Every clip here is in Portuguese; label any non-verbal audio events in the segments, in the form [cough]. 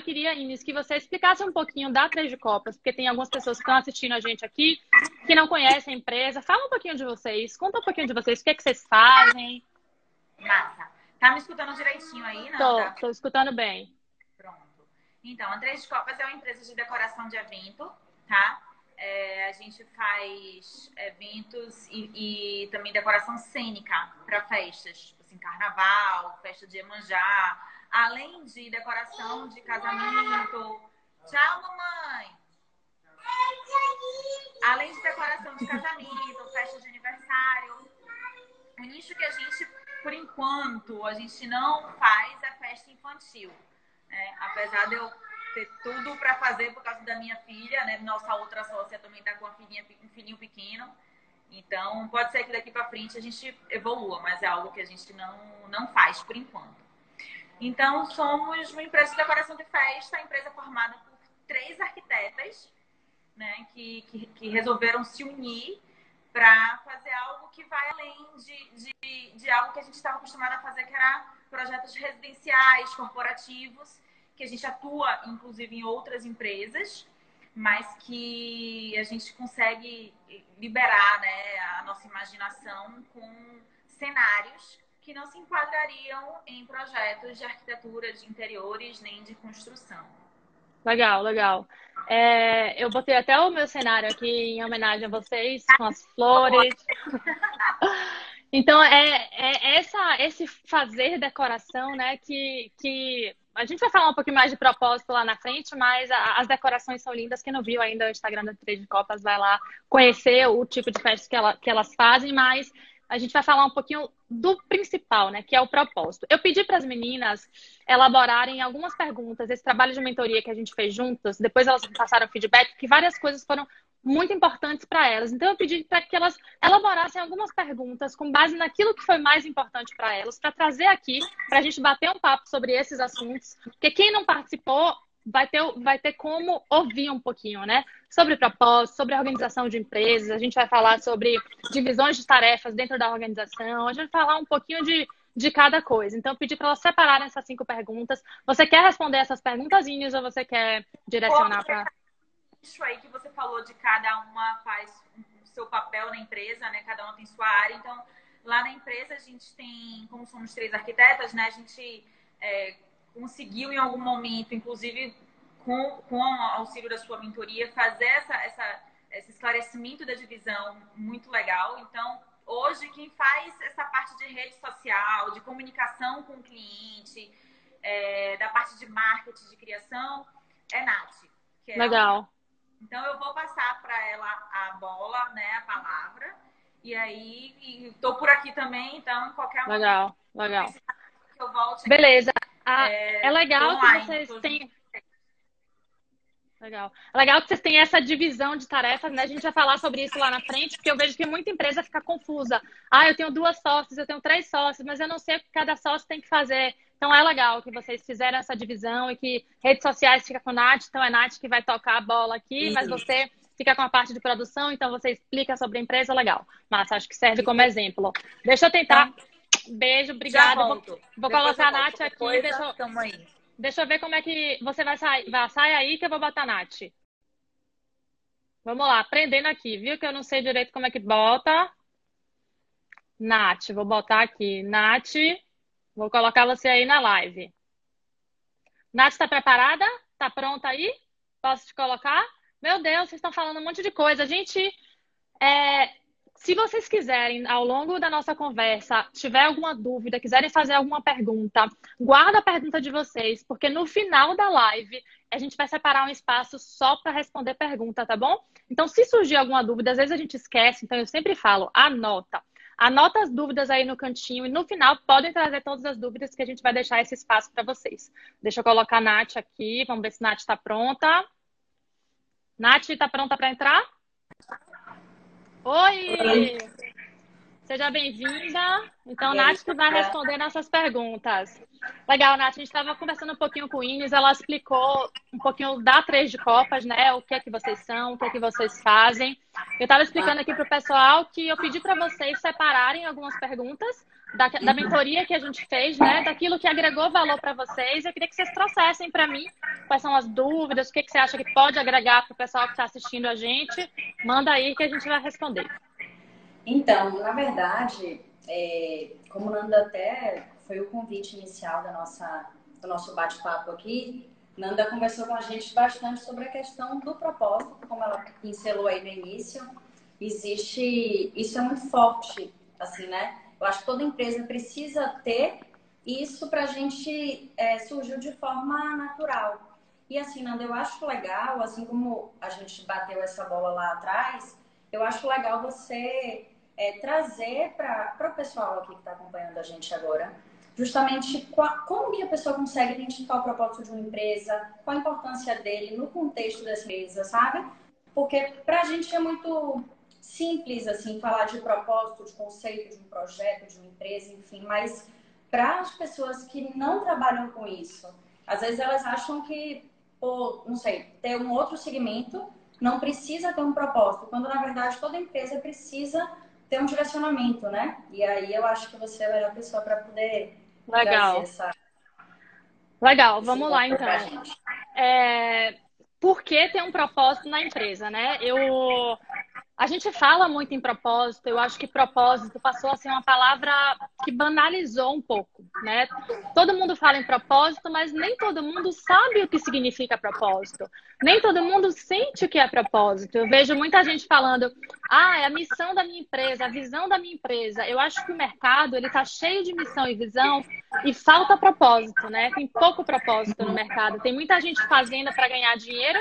eu queria, Inês, que você explicasse um pouquinho da Três de Copas, porque tem algumas pessoas que estão assistindo a gente aqui que não conhecem a empresa. Fala um pouquinho de vocês, conta um pouquinho de vocês, o que, é que vocês fazem. Massa. Tá me escutando direitinho aí, não? Tô, tá? tô escutando bem. Pronto. Então, a Três de Copas é uma empresa de decoração de evento, tá? É, a gente faz eventos e, e também decoração cênica para festas, tipo assim, carnaval, festa de Iemanjá, além de decoração de casamento. Tchau, mamãe! Além de decoração de casamento, festa de aniversário. O nicho que a gente, por enquanto, a gente não faz é festa infantil. Né? Apesar de eu ter tudo para fazer por causa da minha filha, né? Nossa outra sócia também está com filhinha, um filhinho pequeno. Então, pode ser que daqui para frente a gente evolua, mas é algo que a gente não, não faz por enquanto. Então, somos uma empresa de decoração de festa, empresa formada por três arquitetas, né, que, que, que resolveram se unir para fazer algo que vai além de, de, de algo que a gente estava acostumado a fazer, que era projetos residenciais, corporativos, que a gente atua, inclusive, em outras empresas, mas que a gente consegue liberar né, a nossa imaginação com cenários que não se enquadrariam em projetos de arquitetura, de interiores, nem de construção. Legal, legal. É, eu botei até o meu cenário aqui em homenagem a vocês, com as flores. [laughs] Então, é, é essa, esse fazer decoração, né, que, que a gente vai falar um pouquinho mais de propósito lá na frente, mas a, as decorações são lindas. Quem não viu ainda o Instagram da Três de Copas, vai lá conhecer o tipo de festas que, ela, que elas fazem, mas a gente vai falar um pouquinho do principal, né, que é o propósito. Eu pedi para as meninas elaborarem algumas perguntas, esse trabalho de mentoria que a gente fez juntas, depois elas passaram feedback, que várias coisas foram muito importantes para elas. Então eu pedi para que elas elaborassem algumas perguntas com base naquilo que foi mais importante para elas, para trazer aqui, para a gente bater um papo sobre esses assuntos, porque quem não participou vai ter, vai ter como ouvir um pouquinho, né? Sobre propósito, sobre organização de empresas, a gente vai falar sobre divisões de tarefas dentro da organização, a gente vai falar um pouquinho de, de cada coisa. Então, pedi para elas separarem essas cinco perguntas. Você quer responder essas perguntazinhas ou você quer direcionar para. Isso aí que você falou de cada uma faz o seu papel na empresa, né? Cada uma tem sua área. Então, lá na empresa a gente tem, como somos três arquitetas, né? A gente é, conseguiu em algum momento, inclusive com, com o auxílio da sua mentoria, fazer essa, essa, esse esclarecimento da divisão muito legal. Então, hoje, quem faz essa parte de rede social, de comunicação com o cliente, é, da parte de marketing, de criação, é Nath. É legal. Então, eu vou passar para ela a bola, né, a palavra. E aí, estou por aqui também, então, qualquer Legal, momento, legal. Que eu volte Beleza. Ah, é, é legal online, que vocês têm. Legal. É legal que vocês têm essa divisão de tarefas, né? A gente vai falar sobre isso lá na frente, porque eu vejo que muita empresa fica confusa. Ah, eu tenho duas sócios, eu tenho três sócios, mas eu não sei o que cada sócio tem que fazer. Então é legal que vocês fizeram essa divisão e que redes sociais fica com Nath, então é a Nath que vai tocar a bola aqui, isso. mas você fica com a parte de produção, então você explica sobre a empresa, legal. Mas acho que serve como exemplo. Deixa eu tentar. Então, Beijo, obrigada. Vou, vou colocar a Nath aqui. Coisa, deixa, eu, deixa eu ver como é que você vai sair. Vai, sai aí que eu vou botar a Nath. Vamos lá, aprendendo aqui, viu? Que eu não sei direito como é que bota. Nath, vou botar aqui. Nath, vou colocar você aí na live. Nath, está preparada? Tá pronta aí? Posso te colocar? Meu Deus, vocês estão falando um monte de coisa. A gente é, se vocês quiserem, ao longo da nossa conversa, tiver alguma dúvida, quiserem fazer alguma pergunta, guarda a pergunta de vocês, porque no final da live a gente vai separar um espaço só para responder pergunta, tá bom? Então, se surgir alguma dúvida, às vezes a gente esquece, então eu sempre falo, anota. Anota as dúvidas aí no cantinho e no final podem trazer todas as dúvidas que a gente vai deixar esse espaço para vocês. Deixa eu colocar a Nath aqui, vamos ver se a Nath está pronta. Nath, está pronta para entrar? Oi! Seja bem-vinda. Então, Nath que vai responder nossas perguntas. Legal, Nath. A gente estava conversando um pouquinho com o Ines, ela explicou um pouquinho da Três de Copas, né? O que é que vocês são, o que é que vocês fazem. Eu estava explicando aqui para o pessoal que eu pedi para vocês separarem algumas perguntas da, da mentoria que a gente fez, né? Daquilo que agregou valor para vocês. Eu queria que vocês trouxessem para mim quais são as dúvidas, o que, que você acha que pode agregar para o pessoal que está assistindo a gente. Manda aí que a gente vai responder. Então, na verdade, é, como Nanda até foi o convite inicial da nossa, do nosso bate-papo aqui, Nanda conversou com a gente bastante sobre a questão do propósito, como ela pincelou aí no início. Existe, isso é muito forte, assim, né? Eu acho que toda empresa precisa ter isso para a gente é, surgiu de forma natural. E assim, Nanda, eu acho legal, assim como a gente bateu essa bola lá atrás, eu acho legal você é, trazer para o pessoal aqui que está acompanhando a gente agora, justamente qual, como que a pessoa consegue identificar o propósito de uma empresa, qual a importância dele no contexto dessa empresa, sabe? Porque para a gente é muito simples, assim, falar de propósito, de conceito, de um projeto, de uma empresa, enfim, mas para as pessoas que não trabalham com isso, às vezes elas acham que, pô, não sei, ter um outro segmento não precisa ter um propósito, quando na verdade toda empresa precisa ter um direcionamento, né? E aí eu acho que você é a melhor pessoa para poder Legal. Essa... Legal, vamos lá então. É... Por que ter um propósito na empresa, né? Eu a gente fala muito em propósito, eu acho que propósito passou a ser uma palavra que banalizou um pouco, né? Todo mundo fala em propósito, mas nem todo mundo sabe o que significa propósito. Nem todo mundo sente o que é propósito. Eu vejo muita gente falando, ah, é a missão da minha empresa, a visão da minha empresa. Eu acho que o mercado, ele tá cheio de missão e visão e falta propósito, né? Tem pouco propósito no mercado. Tem muita gente fazendo para ganhar dinheiro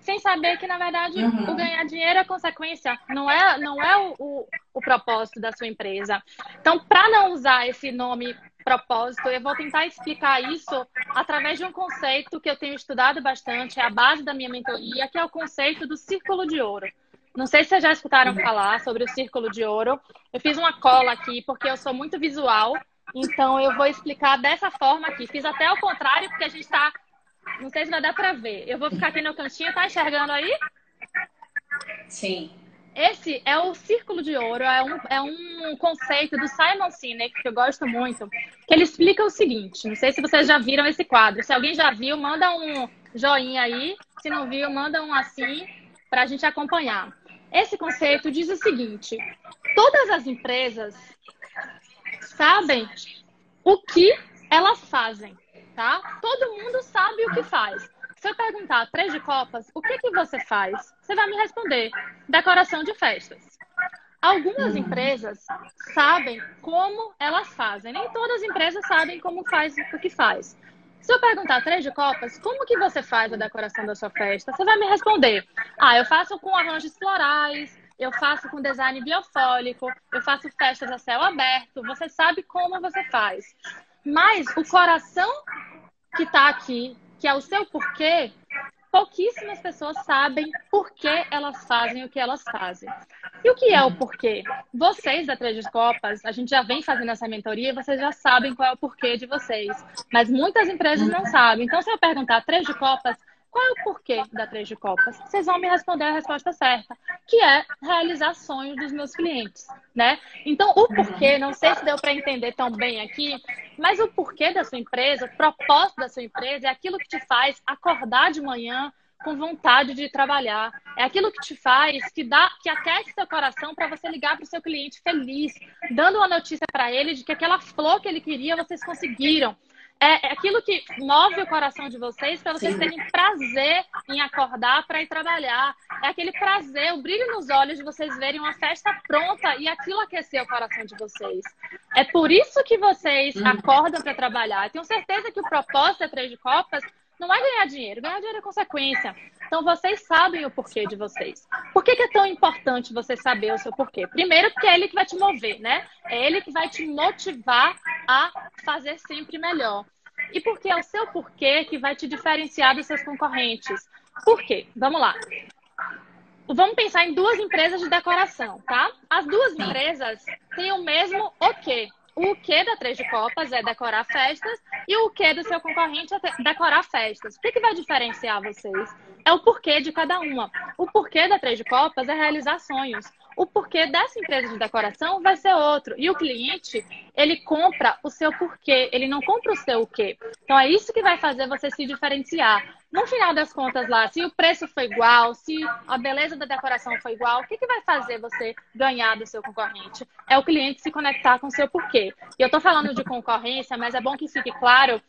sem saber que, na verdade, uhum. o ganhar dinheiro é consequência, não é, não é o, o, o propósito da sua empresa. Então, para não usar esse nome propósito, eu vou tentar explicar isso através de um conceito que eu tenho estudado bastante, é a base da minha mentoria, que é o conceito do círculo de ouro. Não sei se vocês já escutaram falar sobre o círculo de ouro. Eu fiz uma cola aqui porque eu sou muito visual, então eu vou explicar dessa forma aqui. Fiz até ao contrário, porque a gente está não sei se vai dar para ver. Eu vou ficar aqui no cantinho, tá enxergando aí? Sim. Esse é o círculo de ouro, é um, é um conceito do Simon Sinek, que eu gosto muito, que ele explica o seguinte, não sei se vocês já viram esse quadro, se alguém já viu, manda um joinha aí, se não viu, manda um assim, para a gente acompanhar. Esse conceito diz o seguinte, todas as empresas sabem o que elas fazem tá? Todo mundo sabe o que faz. Se eu perguntar três de copas, o que, que você faz? Você vai me responder: decoração de festas. Algumas empresas sabem como elas fazem. Nem todas as empresas sabem como faz o que faz. Se eu perguntar três de copas, como que você faz a decoração da sua festa? Você vai me responder: ah, eu faço com arranjos florais, eu faço com design biofólico, eu faço festas a céu aberto. Você sabe como você faz. Mas o coração que está aqui, que é o seu porquê, pouquíssimas pessoas sabem por que elas fazem o que elas fazem. E o que é o porquê? Vocês da Três Copas, a gente já vem fazendo essa mentoria, vocês já sabem qual é o porquê de vocês. Mas muitas empresas não sabem. Então, se eu perguntar Três de Copas, qual é o porquê da Três de Copas? Vocês vão me responder a resposta certa, que é realizar sonhos dos meus clientes, né? Então, o porquê, não sei se deu para entender tão bem aqui, mas o porquê da sua empresa, o propósito da sua empresa é aquilo que te faz acordar de manhã com vontade de trabalhar. É aquilo que te faz, que dá, que aquece seu coração para você ligar para o seu cliente feliz, dando uma notícia para ele de que aquela flor que ele queria vocês conseguiram é, é aquilo que move o coração de vocês para vocês Sim. terem prazer em acordar para ir trabalhar. É aquele prazer, o brilho nos olhos de vocês verem uma festa pronta e aquilo aquecer o coração de vocês. É por isso que vocês uhum. acordam para trabalhar. Eu tenho certeza que o propósito da Três de Copas não é ganhar dinheiro, ganhar dinheiro é consequência. Então vocês sabem o porquê de vocês. Por que, que, é tão importante você saber o seu porquê? Primeiro, porque é ele que vai te mover, né? É ele que vai te motivar a fazer sempre melhor. E porque é o seu porquê que vai te diferenciar dos seus concorrentes. Por quê? Vamos lá. vamos pensar em duas empresas de decoração, tá? As duas empresas têm o mesmo o quê? O que da Três de Copas é decorar festas e o que do seu concorrente é decorar festas. O que, que vai diferenciar vocês? É o porquê de cada uma. O porquê da Três de Copas é realizar sonhos o porquê dessa empresa de decoração vai ser outro. E o cliente, ele compra o seu porquê, ele não compra o seu o quê. Então é isso que vai fazer você se diferenciar. No final das contas lá, se o preço foi igual, se a beleza da decoração foi igual, o que, que vai fazer você ganhar do seu concorrente? É o cliente se conectar com o seu porquê. E eu estou falando de concorrência, mas é bom que fique claro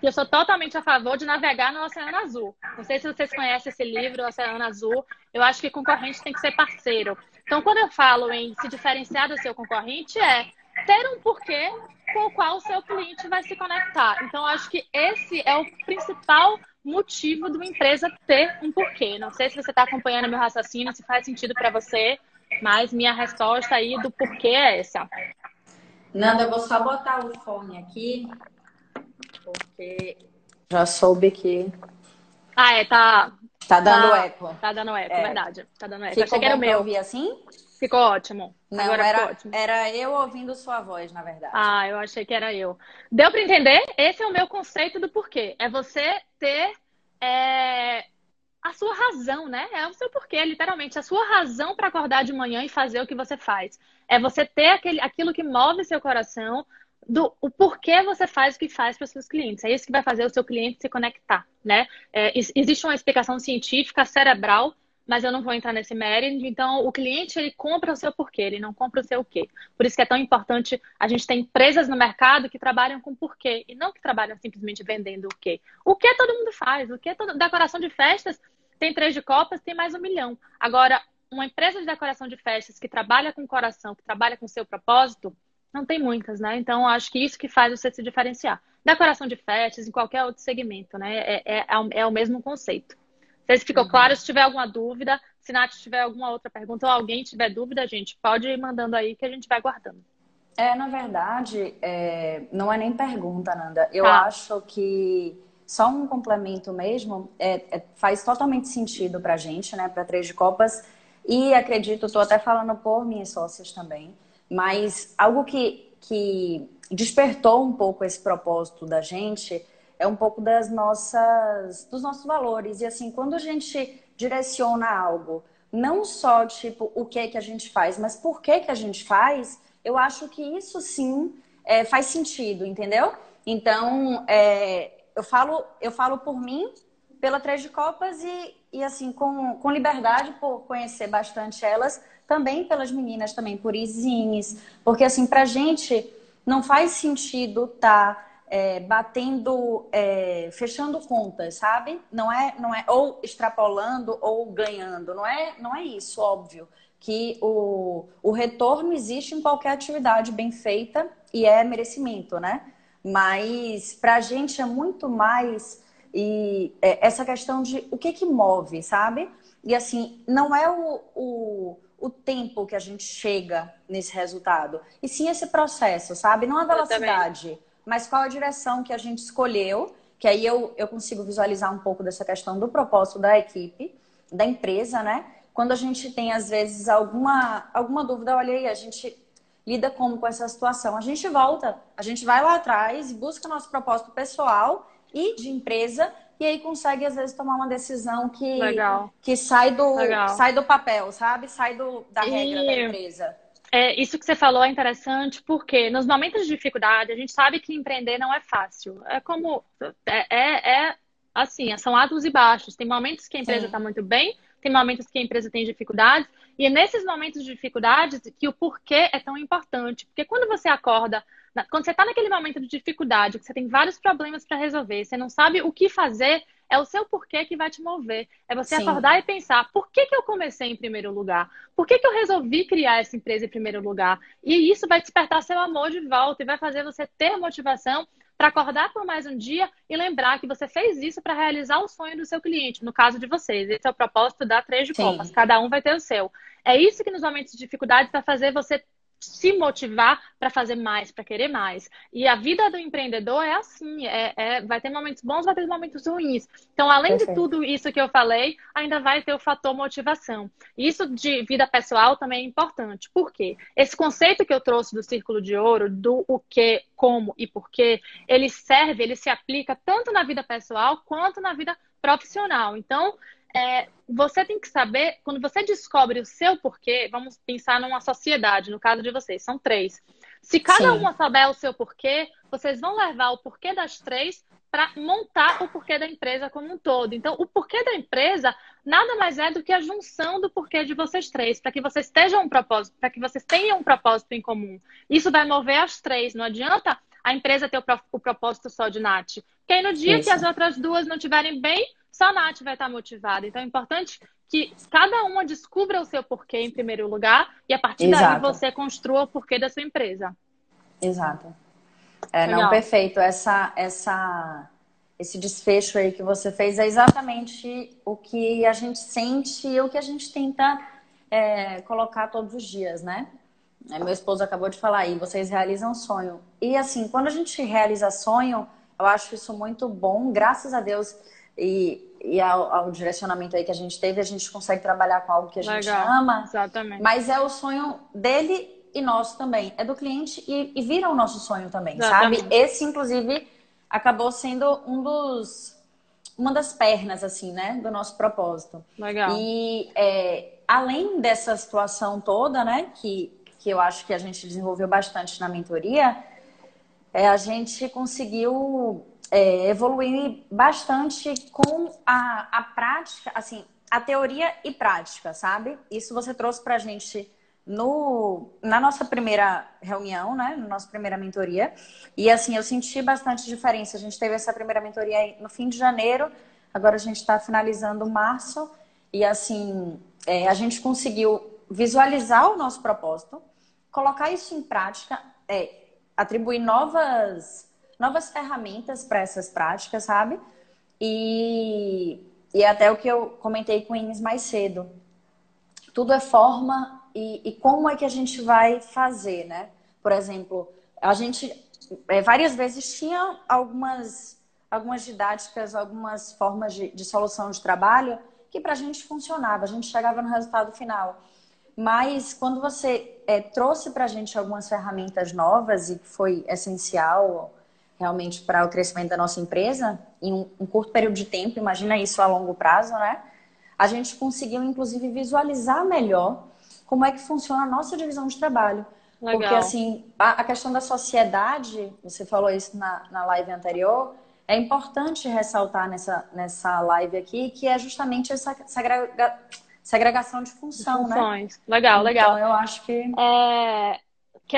que eu sou totalmente a favor de navegar no Oceano Azul. Não sei se vocês conhecem esse livro, Oceano Azul. Eu acho que concorrente tem que ser parceiro. Então, quando eu falo em se diferenciar do seu concorrente, é ter um porquê com o qual o seu cliente vai se conectar. Então, acho que esse é o principal motivo de uma empresa ter um porquê. Não sei se você está acompanhando meu raciocínio, se faz sentido para você, mas minha resposta aí do porquê é essa. Nanda, eu vou só botar o fone aqui, porque já soube que. Ah, é, tá. Tá dando tá, eco. Tá dando eco, é. verdade. Tá dando eco. Ficou Achei que era o meu. ouvir assim? Ficou ótimo. Não, Agora era, ótimo. era eu ouvindo sua voz, na verdade. Ah, eu achei que era eu. Deu para entender? Esse é o meu conceito do porquê. É você ter é, a sua razão, né? É o seu porquê, literalmente. A sua razão para acordar de manhã e fazer o que você faz. É você ter aquele, aquilo que move seu coração, do o porquê você faz o que faz para os seus clientes. É isso que vai fazer o seu cliente se conectar, né? É, existe uma explicação científica cerebral, mas eu não vou entrar nesse mérito. Então, o cliente ele compra o seu porquê, ele não compra o seu o quê. Por isso que é tão importante a gente ter empresas no mercado que trabalham com porquê e não que trabalham simplesmente vendendo o quê. O que todo mundo faz, o que todo... decoração de festas tem três de copas, tem mais um milhão. Agora, uma empresa de decoração de festas que trabalha com coração, que trabalha com seu propósito, não tem muitas, né? Então, acho que isso que faz você se diferenciar. Decoração de festas, em qualquer outro segmento, né? É, é, é, é o mesmo conceito. Não sei se ficou uhum. claro. Se tiver alguma dúvida, se Nath tiver alguma outra pergunta ou alguém tiver dúvida, gente, pode ir mandando aí que a gente vai guardando. É, na verdade, é... não é nem pergunta, Nanda. Eu tá. acho que só um complemento mesmo é, é, faz totalmente sentido pra gente, né? Pra Três de Copas. E acredito, estou até falando por minhas sócias também mas algo que, que despertou um pouco esse propósito da gente é um pouco das nossas, dos nossos valores. E assim, quando a gente direciona algo, não só tipo o que que a gente faz, mas por que que a gente faz, eu acho que isso sim é, faz sentido, entendeu? Então, é, eu falo, eu falo por mim, pela Três de Copas e, e assim, com, com liberdade por conhecer bastante elas, também pelas meninas, também por Isines, porque assim, pra gente não faz sentido estar tá, é, batendo, é, fechando contas, sabe? Não é, não é ou extrapolando ou ganhando, não é, não é isso, óbvio. Que o, o retorno existe em qualquer atividade bem feita e é merecimento, né? Mas para a gente é muito mais e é, essa questão de o que que move, sabe? E assim, não é o, o o tempo que a gente chega nesse resultado. E sim esse processo, sabe? Não a velocidade, mas qual a direção que a gente escolheu, que aí eu, eu consigo visualizar um pouco dessa questão do propósito da equipe, da empresa, né? Quando a gente tem, às vezes, alguma, alguma dúvida, olha aí, a gente lida como com essa situação? A gente volta, a gente vai lá atrás, busca nosso propósito pessoal e de empresa e aí consegue às vezes tomar uma decisão que, Legal. que sai, do, Legal. sai do papel, sabe? Sai do, da e... regra da empresa. É, isso que você falou é interessante porque nos momentos de dificuldade a gente sabe que empreender não é fácil. É como é, é, é assim, são altos e baixos. Tem momentos que a empresa está muito bem, tem momentos que a empresa tem dificuldades e é nesses momentos de dificuldades que o porquê é tão importante. Porque quando você acorda quando você está naquele momento de dificuldade, que você tem vários problemas para resolver, você não sabe o que fazer, é o seu porquê que vai te mover. É você Sim. acordar e pensar: por que, que eu comecei em primeiro lugar? Por que, que eu resolvi criar essa empresa em primeiro lugar? E isso vai despertar seu amor de volta e vai fazer você ter motivação para acordar por mais um dia e lembrar que você fez isso para realizar o sonho do seu cliente, no caso de vocês. Esse é o propósito da Três de Copas. Cada um vai ter o seu. É isso que nos momentos de dificuldade vai fazer você se motivar para fazer mais, para querer mais. E a vida do empreendedor é assim, é, é, vai ter momentos bons, vai ter momentos ruins. Então, além Perfeito. de tudo isso que eu falei, ainda vai ter o fator motivação. Isso de vida pessoal também é importante. Por quê? Esse conceito que eu trouxe do círculo de ouro, do o que, como e porquê, ele serve, ele se aplica tanto na vida pessoal quanto na vida profissional. Então, é, você tem que saber, quando você descobre o seu porquê, vamos pensar numa sociedade, no caso de vocês, são três. Se cada Sim. uma souber o seu porquê, vocês vão levar o porquê das três para montar o porquê da empresa como um todo. Então, o porquê da empresa nada mais é do que a junção do porquê de vocês três, para que vocês tenham um propósito, para que vocês tenham um propósito em comum. Isso vai mover as três. Não adianta a empresa ter o, propósito só de Nath. Porque aí no dia Isso. que as outras duas não estiverem bem, só a Nath vai estar motivada. Então é importante que cada uma descubra o seu porquê em primeiro lugar e a partir Exato. daí você construa o porquê da sua empresa. Exato. É, não, perfeito. Essa, essa, esse desfecho aí que você fez é exatamente o que a gente sente e o que a gente tenta é, colocar todos os dias, né? É, meu esposo acabou de falar aí, vocês realizam sonho. E assim, quando a gente realiza sonho, eu acho isso muito bom, graças a Deus e, e ao, ao, direcionamento aí que a gente teve, a gente consegue trabalhar com algo que a gente Legal. ama. Exatamente. Mas é o sonho dele e nosso também. É do cliente e, e vira o nosso sonho também, Exatamente. sabe? Esse, inclusive, acabou sendo um dos. Uma das pernas, assim, né? Do nosso propósito. Legal. E é, além dessa situação toda, né? Que, que eu acho que a gente desenvolveu bastante na mentoria, é, a gente conseguiu é, evoluir bastante com a, a prática, assim, a teoria e prática, sabe? Isso você trouxe pra gente no, na nossa primeira reunião, né? Na nossa primeira mentoria. E assim, eu senti bastante diferença. A gente teve essa primeira mentoria no fim de janeiro, agora a gente está finalizando março. E assim, é, a gente conseguiu visualizar o nosso propósito, colocar isso em prática, é, atribuir novas novas ferramentas para essas práticas, sabe? E, e até o que eu comentei com o Ines mais cedo. Tudo é forma e, e como é que a gente vai fazer, né? Por exemplo, a gente é, várias vezes tinha algumas, algumas didáticas, algumas formas de, de solução de trabalho que para a gente funcionava, a gente chegava no resultado final. Mas quando você é, trouxe para a gente algumas ferramentas novas e que foi essencial realmente para o crescimento da nossa empresa em um, um, curto período de tempo, imagina isso a longo prazo, né? A gente conseguiu, inclusive, visualizar melhor como é que funciona a nossa divisão de trabalho. Legal. Porque, assim, a, a, questão da sociedade, você falou isso na, na live anterior, é importante ressaltar nessa, nessa live aqui, que é justamente essa segrega, segregação de função, de né? funções. né? Legal, legal. Então, eu acho que... É... que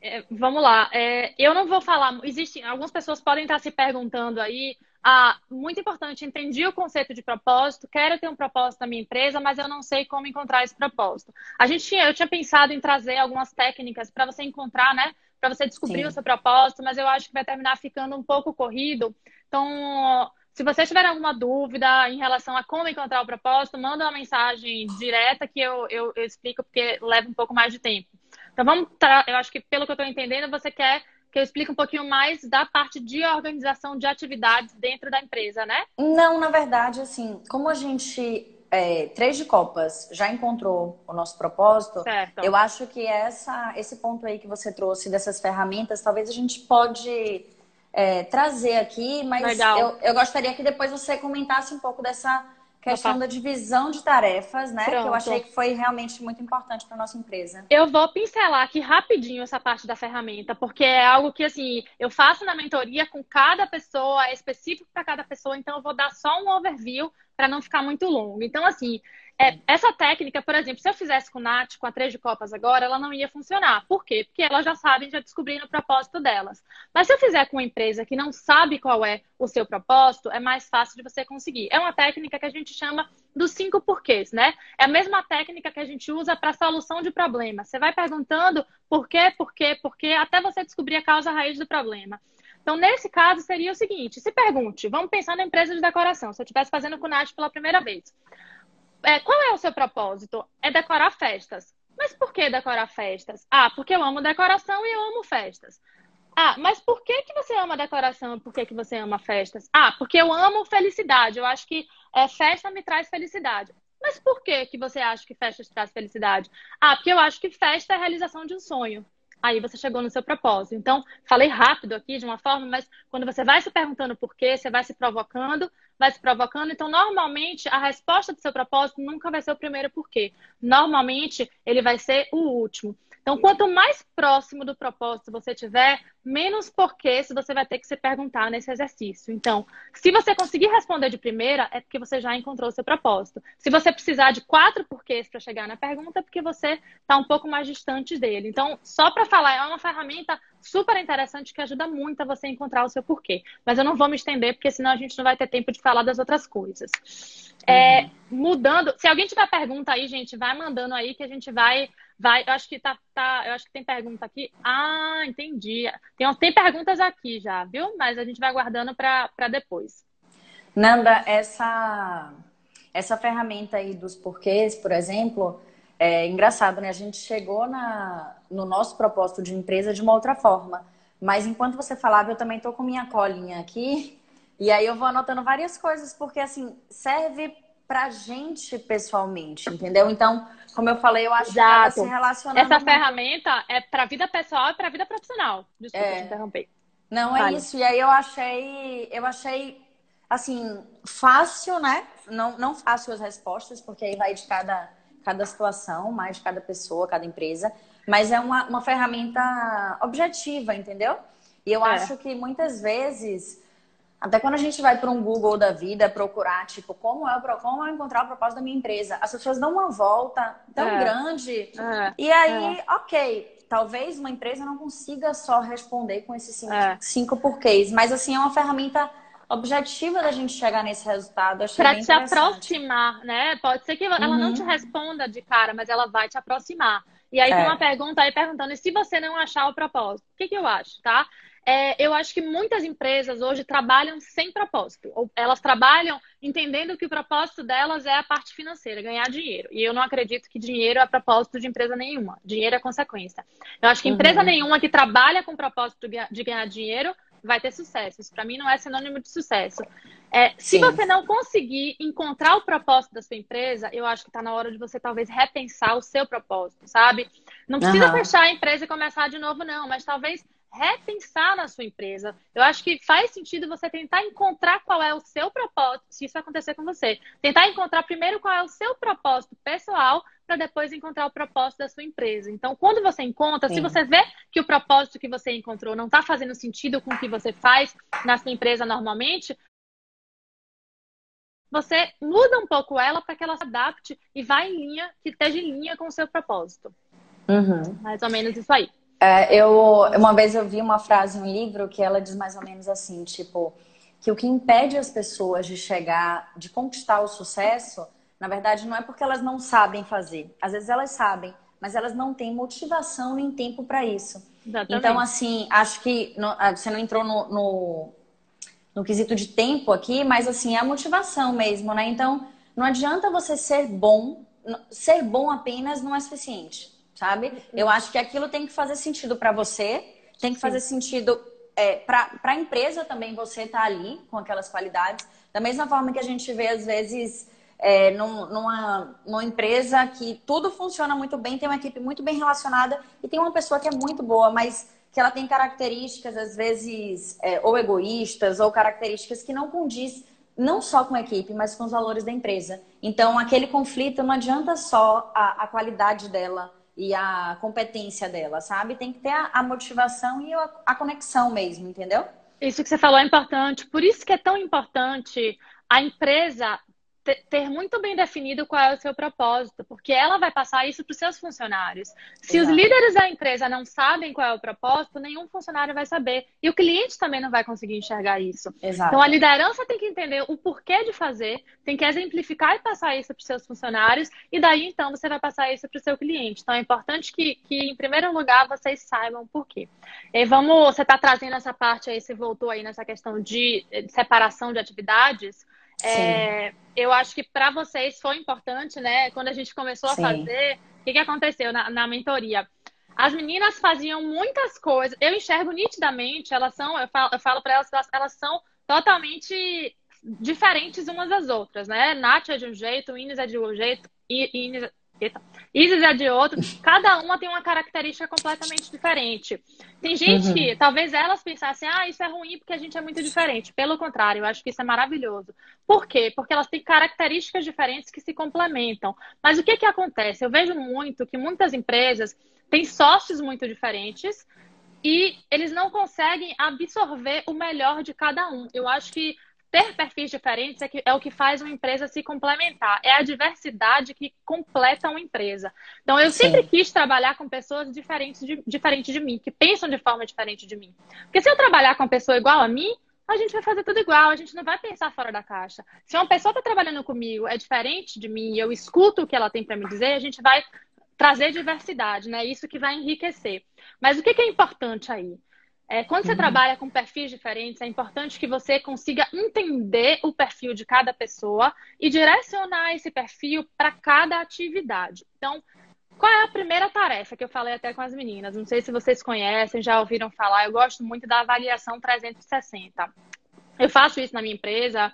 é, vamos lá. É, eu não vou falar. Existem algumas pessoas podem estar se perguntando aí. Ah, muito importante. Entendi o conceito de propósito. Quero ter um propósito na minha empresa, mas eu não sei como encontrar esse propósito. A gente tinha, eu tinha pensado em trazer algumas técnicas para você encontrar, né? Para você descobrir Sim. o seu propósito, mas eu acho que vai terminar ficando um pouco corrido. Então, se você tiver alguma dúvida em relação a como encontrar o propósito, manda uma mensagem direta que eu, eu, eu explico, porque leva um pouco mais de tempo. Então vamos, eu acho que pelo que eu estou entendendo, você quer que eu explique um pouquinho mais da parte de organização de atividades dentro da empresa, né? Não, na verdade, assim, como a gente é, três de copas já encontrou o nosso propósito, certo. eu acho que essa, esse ponto aí que você trouxe dessas ferramentas, talvez a gente pode é, trazer aqui, mas eu, eu gostaria que depois você comentasse um pouco dessa questão da divisão de tarefas, né? Pronto. Que eu achei que foi realmente muito importante para nossa empresa. Eu vou pincelar aqui rapidinho essa parte da ferramenta, porque é algo que assim eu faço na mentoria com cada pessoa, é específico para cada pessoa, então eu vou dar só um overview para não ficar muito longo. Então assim, é, essa técnica, por exemplo, se eu fizesse com Nath, com a três de copas agora, ela não ia funcionar. Por quê? Porque elas já sabem, já descobriram o propósito delas. Mas se eu fizer com uma empresa que não sabe qual é o seu propósito, é mais fácil de você conseguir. É uma técnica que a gente chama dos cinco porquês, né? É a mesma técnica que a gente usa para solução de problemas. Você vai perguntando por quê, por quê, por quê, até você descobrir a causa raiz do problema. Então, nesse caso, seria o seguinte: se pergunte, vamos pensar na empresa de decoração. Se eu estivesse fazendo com Nath pela primeira vez, é, qual é o seu propósito? É decorar festas. Mas por que decorar festas? Ah, porque eu amo decoração e eu amo festas. Ah, mas por que, que você ama decoração? Por que, que você ama festas? Ah, porque eu amo felicidade. Eu acho que é, festa me traz felicidade. Mas por que, que você acha que festa te traz felicidade? Ah, porque eu acho que festa é a realização de um sonho. Aí você chegou no seu propósito. Então, falei rápido aqui de uma forma, mas quando você vai se perguntando por quê, você vai se provocando, vai se provocando. Então, normalmente, a resposta do seu propósito nunca vai ser o primeiro porquê. Normalmente, ele vai ser o último. Então, quanto mais próximo do propósito você tiver, menos porquês você vai ter que se perguntar nesse exercício. Então, se você conseguir responder de primeira, é porque você já encontrou o seu propósito. Se você precisar de quatro porquês para chegar na pergunta, é porque você está um pouco mais distante dele. Então, só para falar, é uma ferramenta super interessante que ajuda muito a você encontrar o seu porquê. Mas eu não vou me estender, porque senão a gente não vai ter tempo de falar das outras coisas. É, mudando, se alguém tiver pergunta aí, gente, vai mandando aí que a gente vai vai, eu acho que tá, tá, eu acho que tem pergunta aqui. Ah, entendi. Tem, tem perguntas aqui já, viu? Mas a gente vai guardando para depois. Nanda, essa essa ferramenta aí dos porquês, por exemplo, é engraçado, né? A gente chegou na, no nosso propósito de empresa de uma outra forma. Mas enquanto você falava, eu também tô com minha colinha aqui. E aí eu vou anotando várias coisas, porque assim, serve pra gente pessoalmente, entendeu? Então, como eu falei, eu acho Exato. que se relaciona. Essa muito... ferramenta é pra vida pessoal e pra vida profissional. Desculpa é. te interromper. Não, é isso. E aí eu achei, eu achei assim, fácil, né? Não, não fácil as respostas, porque aí vai de cada, cada situação, mais de cada pessoa, cada empresa. Mas é uma, uma ferramenta objetiva, entendeu? E eu é. acho que muitas vezes até quando a gente vai para um Google da vida procurar, tipo, como é o como eu encontrar o propósito da minha empresa, as pessoas dão uma volta tão é. grande. É. E aí, é. ok, talvez uma empresa não consiga só responder com esses cinco, é. cinco porquês, mas assim, é uma ferramenta objetiva da gente chegar nesse resultado. Para te aproximar, né? Pode ser que ela uhum. não te responda de cara, mas ela vai te aproximar. E aí tem é. uma pergunta aí perguntando: e se você não achar o propósito? O que, que eu acho, tá? é, eu acho que muitas empresas hoje trabalham sem propósito. Ou elas trabalham entendendo que o propósito delas é a parte financeira, ganhar dinheiro. E eu não acredito que dinheiro é propósito de empresa nenhuma. Dinheiro é consequência. Eu acho que empresa uhum. nenhuma que trabalha com propósito de ganhar dinheiro vai ter sucesso. Isso para mim não é sinônimo de sucesso. É, se você não conseguir encontrar o propósito da sua empresa, eu acho que está na hora de você talvez repensar o seu propósito, sabe? Não precisa uhum. fechar a empresa e começar de novo, não, mas talvez repensar na sua empresa. Eu acho que faz sentido você tentar encontrar qual é o seu propósito, se isso acontecer com você. Tentar encontrar primeiro qual é o seu propósito pessoal para depois encontrar o propósito da sua empresa. Então, quando você encontra, Sim. se você vê que o propósito que você encontrou não está fazendo sentido com o que você faz na sua empresa normalmente, você muda um pouco ela para que ela se adapte e vá em linha, que esteja em linha com o seu propósito. Uhum. Mais ou menos isso aí. É, eu uma vez eu vi uma frase em um livro que ela diz mais ou menos assim, tipo, que o que impede as pessoas de chegar, de conquistar o sucesso, na verdade não é porque elas não sabem fazer. Às vezes elas sabem, mas elas não têm motivação nem tempo para isso. Exatamente. Então, assim, acho que no, ah, você não entrou no, no, no quesito de tempo aqui, mas assim, é a motivação mesmo, né? Então, não adianta você ser bom, ser bom apenas não é suficiente sabe? Eu acho que aquilo tem que fazer sentido para você, tem que fazer Sim. sentido é, para a empresa também você estar tá ali com aquelas qualidades. Da mesma forma que a gente vê, às vezes, é, num, numa, numa empresa que tudo funciona muito bem, tem uma equipe muito bem relacionada e tem uma pessoa que é muito boa, mas que ela tem características, às vezes, é, ou egoístas, ou características que não condiz não só com a equipe, mas com os valores da empresa. Então, aquele conflito não adianta só a, a qualidade dela e a competência dela, sabe? Tem que ter a, a motivação e a, a conexão mesmo, entendeu? Isso que você falou é importante. Por isso que é tão importante a empresa ter muito bem definido qual é o seu propósito, porque ela vai passar isso para os seus funcionários. Se Exato. os líderes da empresa não sabem qual é o propósito, nenhum funcionário vai saber. E o cliente também não vai conseguir enxergar isso. Exato. Então a liderança tem que entender o porquê de fazer, tem que exemplificar e passar isso para os seus funcionários, e daí então você vai passar isso para o seu cliente. Então é importante que, que, em primeiro lugar, vocês saibam por quê. E vamos, você está trazendo essa parte aí, você voltou aí nessa questão de, de separação de atividades. É, eu acho que para vocês foi importante, né? Quando a gente começou a Sim. fazer, O que, que aconteceu na, na mentoria? As meninas faziam muitas coisas. Eu enxergo nitidamente, elas são, eu falo, eu falo para elas que elas, elas, são totalmente diferentes umas das outras, né? Nath é de um jeito, Inês é de um jeito, Inês, Isis é de outro. Cada uma tem uma característica completamente diferente. Tem gente uhum. que talvez elas pensassem, ah, isso é ruim porque a gente é muito diferente. Pelo contrário, eu acho que isso é maravilhoso. Por quê? Porque elas têm características diferentes que se complementam. Mas o que, que acontece? Eu vejo muito que muitas empresas têm sócios muito diferentes e eles não conseguem absorver o melhor de cada um. Eu acho que ter perfis diferentes é, que, é, o que faz uma empresa se complementar. É a diversidade que completa uma empresa. Então, eu Sim. sempre quis trabalhar com pessoas diferentes de, diferentes de mim, que pensam de forma diferente de mim. Porque se eu trabalhar com uma pessoa igual a mim, a gente vai fazer tudo igual, a gente não vai pensar fora da caixa. Se uma pessoa está trabalhando comigo, é diferente de mim, e eu escuto o que ela tem para me dizer, a gente vai trazer diversidade, né? Isso que vai enriquecer. Mas o que, que é importante aí? É, quando você uhum. trabalha com perfis diferentes, é importante que você consiga entender o perfil de cada pessoa e direcionar esse perfil para cada atividade. Então, qual é a primeira tarefa que eu falei até com as meninas? Não sei se vocês conhecem, já ouviram falar, eu gosto muito da avaliação 360. Eu faço isso na minha empresa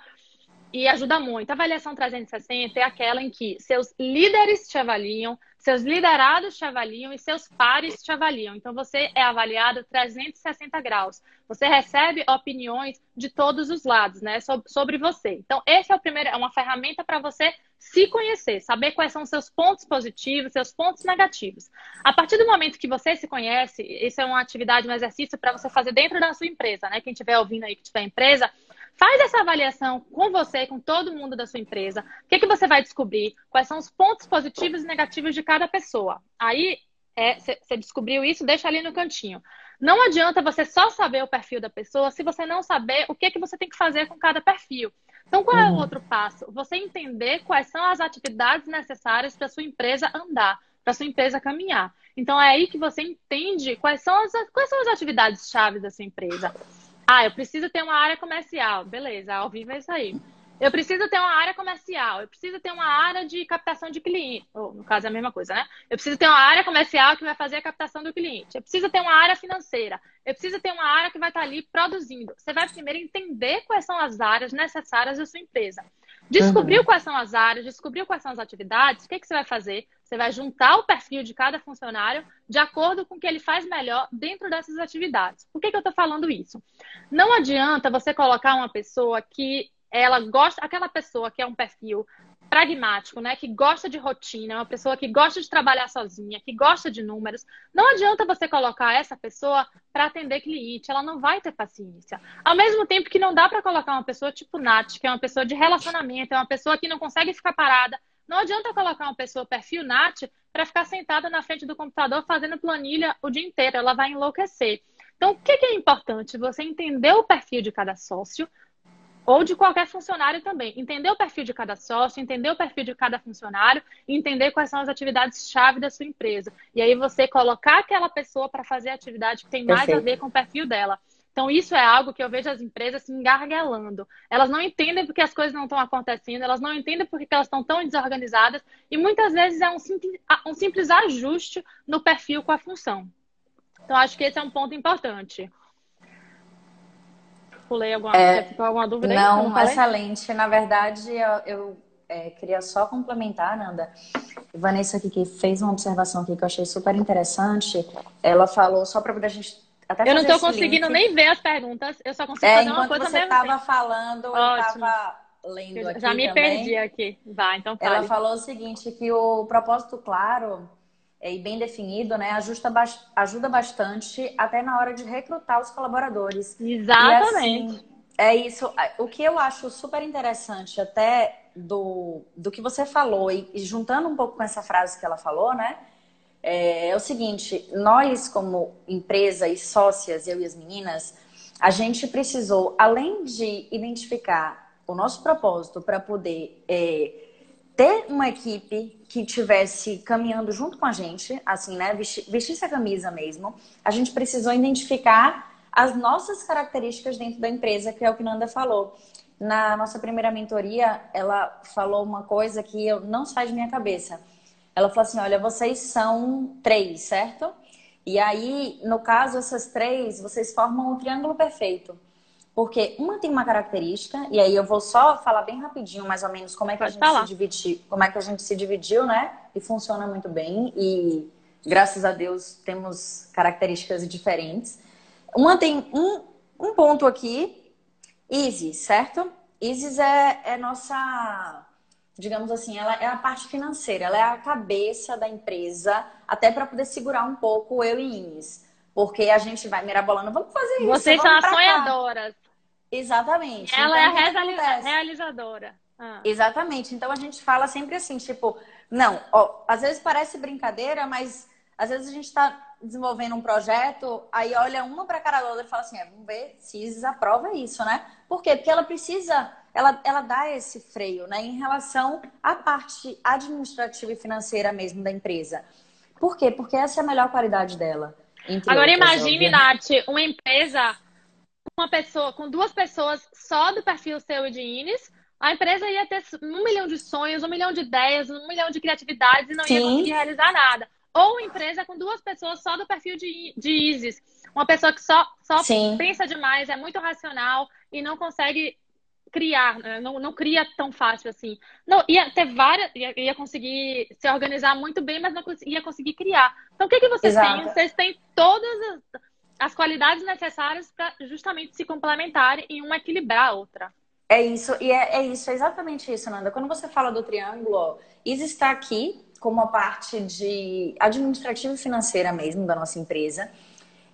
e ajuda muito. A avaliação 360 é aquela em que seus líderes te avaliam, seus liderados te avaliam e seus pares te avaliam. Então, você é avaliado 360 graus. Você recebe opiniões de todos os lados, né, sobre você. Então, esse é o primeiro, é uma ferramenta para você se conhecer, saber quais são seus pontos positivos, seus pontos negativos. A partir do momento que você se conhece, isso é uma atividade, um exercício para você fazer dentro da sua empresa, né? Quem estiver ouvindo aí que tiver empresa, Faz essa avaliação com você, com todo mundo da sua empresa. O que, que você vai descobrir? Quais são os pontos positivos e negativos de cada pessoa? Aí, você é, descobriu isso, deixa ali no cantinho. Não adianta você só saber o perfil da pessoa se você não saber o que, que você tem que fazer com cada perfil. Então, qual é o uhum. outro passo? Você entender quais são as atividades necessárias para sua empresa andar, para sua empresa caminhar. Então, é aí que você entende quais são as, quais são as atividades-chave da sua empresa. Ah, eu preciso ter uma área comercial. Beleza, ao vivo é isso aí. Eu preciso ter uma área comercial, eu preciso ter uma área de captação de cliente. Ou, no caso, é a mesma coisa, né? Eu preciso ter uma área comercial que vai fazer a captação do cliente. Eu preciso ter uma área financeira. Eu preciso ter uma área que vai estar ali produzindo. Você vai primeiro entender quais são as áreas necessárias da sua empresa. Descobriu uhum. quais são as áreas, descobriu quais são as atividades, o que, que você vai fazer? Você vai juntar o perfil de cada funcionário de acordo com o que ele faz melhor dentro dessas atividades. Por que, que eu estou falando isso? Não adianta você colocar uma pessoa que ela gosta, aquela pessoa que é um perfil pragmático, né, que gosta de rotina, uma pessoa que gosta de trabalhar sozinha, que gosta de números, não adianta você colocar essa pessoa para atender cliente, ela não vai ter paciência. Ao mesmo tempo que não dá para colocar uma pessoa tipo Nath, que é uma pessoa de relacionamento, é uma pessoa que não consegue ficar parada, não adianta colocar uma pessoa perfil Nath para ficar sentada na frente do computador fazendo planilha o dia inteiro, ela vai enlouquecer. Então, o que é importante? Você entender o perfil de cada sócio, ou de qualquer funcionário também. Entender o perfil de cada sócio, entender o perfil de cada funcionário entender quais são as atividades-chave da sua empresa. E aí você colocar aquela pessoa para fazer a atividade que tem mais Perfeito. a ver com o perfil dela. Então, isso é algo que eu vejo as empresas se engargalando. Elas não entendem porque as coisas não estão acontecendo, elas não entendem porque elas estão tão desorganizadas, e muitas vezes é um simples, um simples ajuste no perfil com a função. Então, acho que esse é um ponto importante pulei alguma, é, ficou alguma dúvida Não, aí, excelente. Na verdade, eu, eu é, queria só complementar, Nanda. Vanessa aqui que fez uma observação aqui que eu achei super interessante. Ela falou só para a gente até Eu não estou conseguindo link. nem ver as perguntas. Eu só consigo é, fazer uma coisa você estava falando, Ótimo. eu estava lendo eu aqui Já me também. perdi aqui. Vai, então fale. Ela falou o seguinte que o propósito claro é, e bem definido, né, ajusta, ajuda bastante até na hora de recrutar os colaboradores. Exatamente. Assim, é isso. O que eu acho super interessante até do, do que você falou, e, e juntando um pouco com essa frase que ela falou, né? É, é o seguinte, nós como empresa e sócias, eu e as meninas, a gente precisou, além de identificar o nosso propósito para poder é, ter uma equipe que tivesse caminhando junto com a gente, assim, né? Vestir a camisa mesmo. A gente precisou identificar as nossas características dentro da empresa, que é o que Nanda falou. Na nossa primeira mentoria, ela falou uma coisa que eu não sai de minha cabeça. Ela falou assim: olha, vocês são três, certo? E aí, no caso, essas três, vocês formam um triângulo perfeito. Porque uma tem uma característica, e aí eu vou só falar bem rapidinho, mais ou menos, como é que Pode a gente falar. se dividiu, como é que a gente se dividiu, né? E funciona muito bem. E graças a Deus temos características diferentes. Uma tem um, um ponto aqui, Isis, certo? Isis é, é nossa digamos assim, ela é a parte financeira, ela é a cabeça da empresa, até para poder segurar um pouco eu e Inês. Porque a gente vai mirabolando, vamos fazer isso. Vocês são as sonhadoras. Exatamente. Ela então, é a realizadora. Ah. Exatamente. Então a gente fala sempre assim, tipo, não, ó, às vezes parece brincadeira, mas às vezes a gente está desenvolvendo um projeto, aí olha uma para a cara da outra e fala assim, é, vamos ver se Isis aprova isso, né? Por quê? Porque ela precisa ela, ela dá esse freio né, em relação à parte administrativa e financeira mesmo da empresa. Por quê? Porque essa é a melhor qualidade dela. Agora imagine, Nath, uma empresa com uma pessoa, com duas pessoas só do perfil seu e de Ines, a empresa ia ter um milhão de sonhos, um milhão de ideias, um milhão de criatividades e não Sim. ia conseguir realizar nada. Ou uma empresa com duas pessoas só do perfil de, de Isis. Uma pessoa que só, só pensa demais, é muito racional e não consegue criar, né? não, não cria tão fácil assim. Não, ia ter várias, ia, ia conseguir se organizar muito bem, mas não ia conseguir criar. Então, o que, que vocês Exato. têm? Vocês têm todas as, as qualidades necessárias para justamente se complementarem e uma equilibrar a outra. É isso, e é, é isso, é exatamente isso, Nanda. Quando você fala do triângulo, Isa está aqui como a parte de administrativa e financeira mesmo da nossa empresa.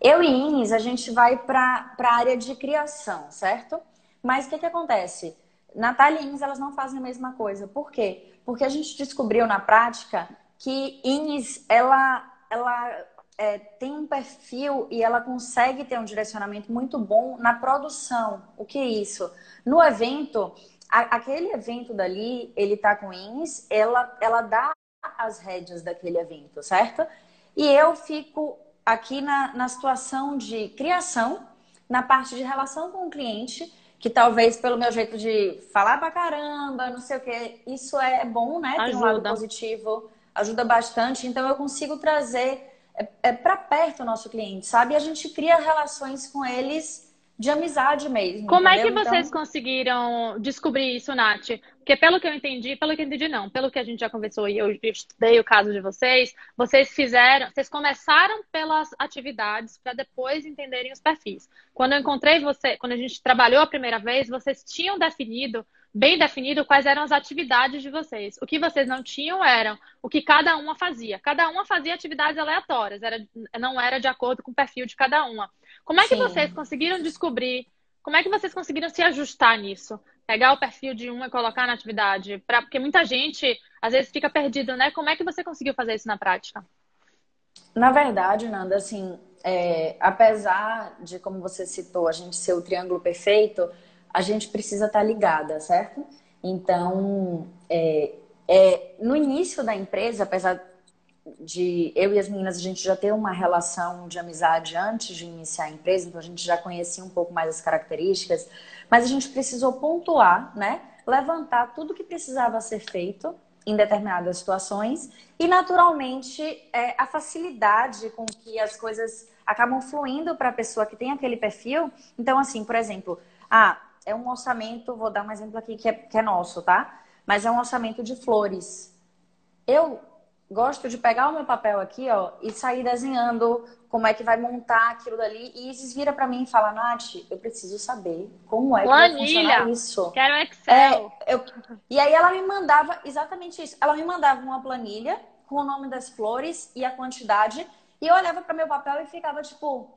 Eu e Ines, a gente vai para a área de criação, certo? Mas o que, que acontece? Natália e Ines, elas não fazem a mesma coisa. Por quê? Porque a gente descobriu na prática que Ines, ela, ela é, tem um perfil e ela consegue ter um direcionamento muito bom na produção. O que é isso? No evento, a, aquele evento dali, ele tá com Ines, ela, ela dá as rédeas daquele evento, certo? E eu fico aqui na, na situação de criação, na parte de relação com o cliente que talvez pelo meu jeito de falar pra caramba, não sei o que, isso é bom, né? Ajuda. Tem um lado positivo, ajuda bastante. Então eu consigo trazer é, é para perto o nosso cliente, sabe? E a gente cria relações com eles de amizade mesmo. Como entendeu? é que vocês então... conseguiram descobrir isso, Nath? Porque pelo que eu entendi, pelo que eu entendi não, pelo que a gente já conversou e eu estudei o caso de vocês, vocês fizeram, vocês começaram pelas atividades para depois entenderem os perfis. Quando eu encontrei você, quando a gente trabalhou a primeira vez, vocês tinham definido bem definido quais eram as atividades de vocês. O que vocês não tinham eram o que cada uma fazia. Cada uma fazia atividades aleatórias, era, não era de acordo com o perfil de cada uma. Como é que Sim. vocês conseguiram descobrir? Como é que vocês conseguiram se ajustar nisso? Pegar o perfil de uma e colocar na atividade? Pra, porque muita gente, às vezes, fica perdido, né? Como é que você conseguiu fazer isso na prática? Na verdade, Nanda, assim, é, apesar de, como você citou, a gente ser o triângulo perfeito, a gente precisa estar tá ligada, certo? Então, é, é, no início da empresa, apesar de eu e as meninas a gente já ter uma relação de amizade antes de iniciar a empresa, então a gente já conhecia um pouco mais as características, mas a gente precisou pontuar, né? Levantar tudo que precisava ser feito em determinadas situações e naturalmente é, a facilidade com que as coisas acabam fluindo para a pessoa que tem aquele perfil. Então, assim, por exemplo, ah, é um orçamento, vou dar um exemplo aqui que é, que é nosso, tá? Mas é um orçamento de flores. Eu gosto de pegar o meu papel aqui, ó, e sair desenhando como é que vai montar aquilo dali. E Isis vira para mim e fala, Nath, eu preciso saber como é que Planilha. vai funcionar isso. Quero Excel. É, eu... E aí ela me mandava exatamente isso. Ela me mandava uma planilha com o nome das flores e a quantidade. E eu olhava para meu papel e ficava tipo,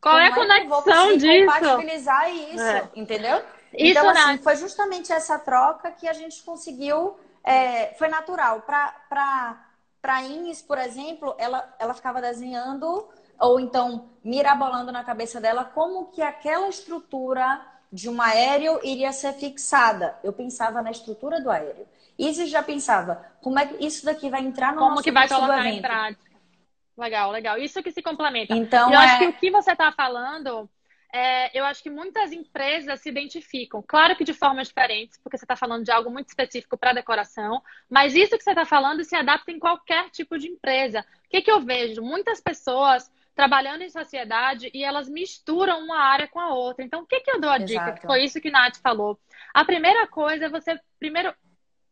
qual é a conexão é disso? Compatibilizar isso, é. entendeu? Isso, então, assim, foi justamente essa troca que a gente conseguiu. É, foi natural. Para Ines, por exemplo, ela, ela ficava desenhando ou então mirabolando na cabeça dela como que aquela estrutura de um aéreo iria ser fixada. Eu pensava na estrutura do aéreo. Isis já pensava como é que isso daqui vai entrar no como nosso que vai colocar em prática. Legal, legal. Isso que se complementa. Então, eu é... acho que o que você está falando é, eu acho que muitas empresas se identificam, claro que de formas diferentes, porque você está falando de algo muito específico para decoração, mas isso que você está falando se adapta em qualquer tipo de empresa. O que, que eu vejo? Muitas pessoas trabalhando em sociedade e elas misturam uma área com a outra. Então, o que, que eu dou a Exato. dica? Que foi isso que Nath falou. A primeira coisa é você, primeiro,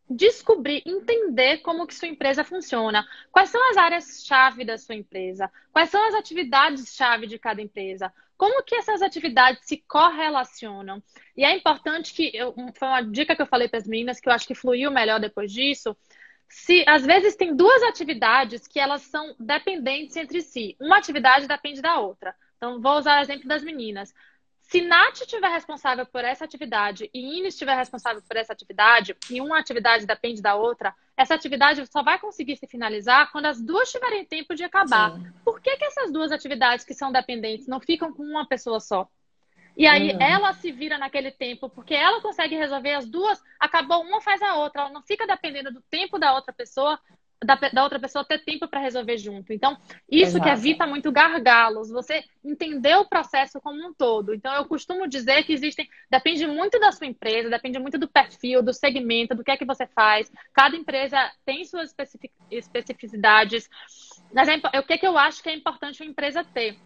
descobrir, entender como que sua empresa funciona. Quais são as áreas-chave da sua empresa? Quais são as atividades-chave de cada empresa? Como que essas atividades se correlacionam? E é importante que, eu, foi uma dica que eu falei para as meninas, que eu acho que fluiu melhor depois disso, se às vezes tem duas atividades que elas são dependentes entre si. Uma atividade depende da outra. Então, vou usar o exemplo das meninas. Se Nath estiver responsável por essa atividade e Ines estiver responsável por essa atividade, e uma atividade depende da outra, essa atividade só vai conseguir se finalizar quando as duas tiverem tempo de acabar. Sim. Por que, que essas duas atividades que são dependentes não ficam com uma pessoa só? E aí uhum. ela se vira naquele tempo, porque ela consegue resolver as duas, acabou uma, faz a outra. Ela não fica dependendo do tempo da outra pessoa da, da outra pessoa ter tempo para resolver junto. Então, isso Exato. que evita muito gargalos, você entender o processo como um todo. Então, eu costumo dizer que existem, depende muito da sua empresa, depende muito do perfil, do segmento, do que é que você faz. Cada empresa tem suas especificidades. Mas é, o que, é que eu acho que é importante uma empresa ter?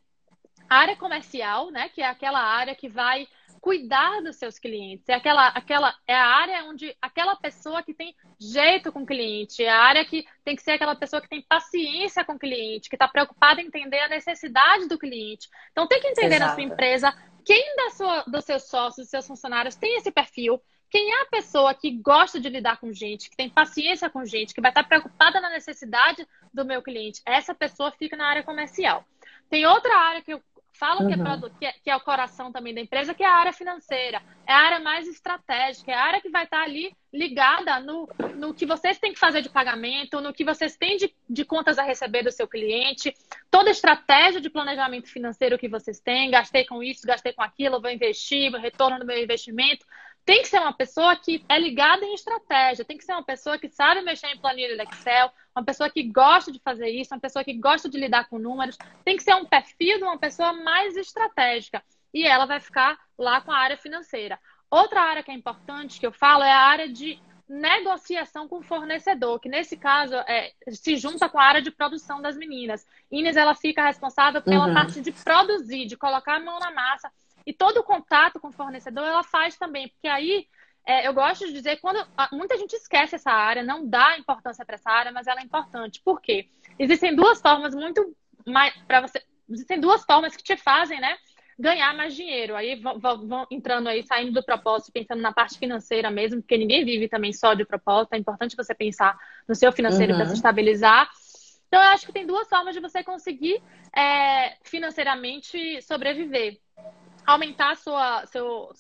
A área comercial, né, que é aquela área que vai cuidar dos seus clientes. É aquela, aquela é a área onde aquela pessoa que tem jeito com o cliente, é a área que tem que ser aquela pessoa que tem paciência com o cliente, que está preocupada em entender a necessidade do cliente. Então tem que entender Exato. na sua empresa quem da sua, dos seus sócios, dos seus funcionários tem esse perfil, quem é a pessoa que gosta de lidar com gente, que tem paciência com gente, que vai estar preocupada na necessidade do meu cliente. Essa pessoa fica na área comercial. Tem outra área que eu falam uhum. que, é produto, que, é, que, é, o coração também da empresa, que é a área financeira. É a área mais estratégica, é a área que vai estar ali ligada no, no que vocês têm que fazer de pagamento, no que vocês têm de, de contas a receber do seu cliente, toda a estratégia de planejamento financeiro que vocês têm, gastei com isso, gastei com aquilo, vou investir, retorno do meu investimento. Tem que ser uma pessoa que é ligada em estratégia, tem que ser uma pessoa que sabe mexer em planilha de Excel, uma pessoa que gosta de fazer isso, uma pessoa que gosta de lidar com números. Tem que ser um perfil de uma pessoa mais estratégica. E ela vai ficar lá com a área financeira. Outra área que é importante que eu falo é a área de negociação com o fornecedor, que nesse caso é, se junta com a área de produção das meninas. Inês, ela fica responsável pela uhum. parte de produzir, de colocar a mão na massa e todo o contato com o fornecedor ela faz também, porque aí é, eu gosto de dizer quando muita gente esquece essa área, não dá importância para essa área, mas ela é importante. Por quê? Existem duas formas muito mais para você. Existem duas formas que te fazem, né? Ganhar mais dinheiro. Aí vão, vão, entrando aí, saindo do propósito, pensando na parte financeira mesmo, porque ninguém vive também só de propósito. É importante você pensar no seu financeiro uhum. para se estabilizar. Então, eu acho que tem duas formas de você conseguir é, financeiramente sobreviver aumentar sua, seu,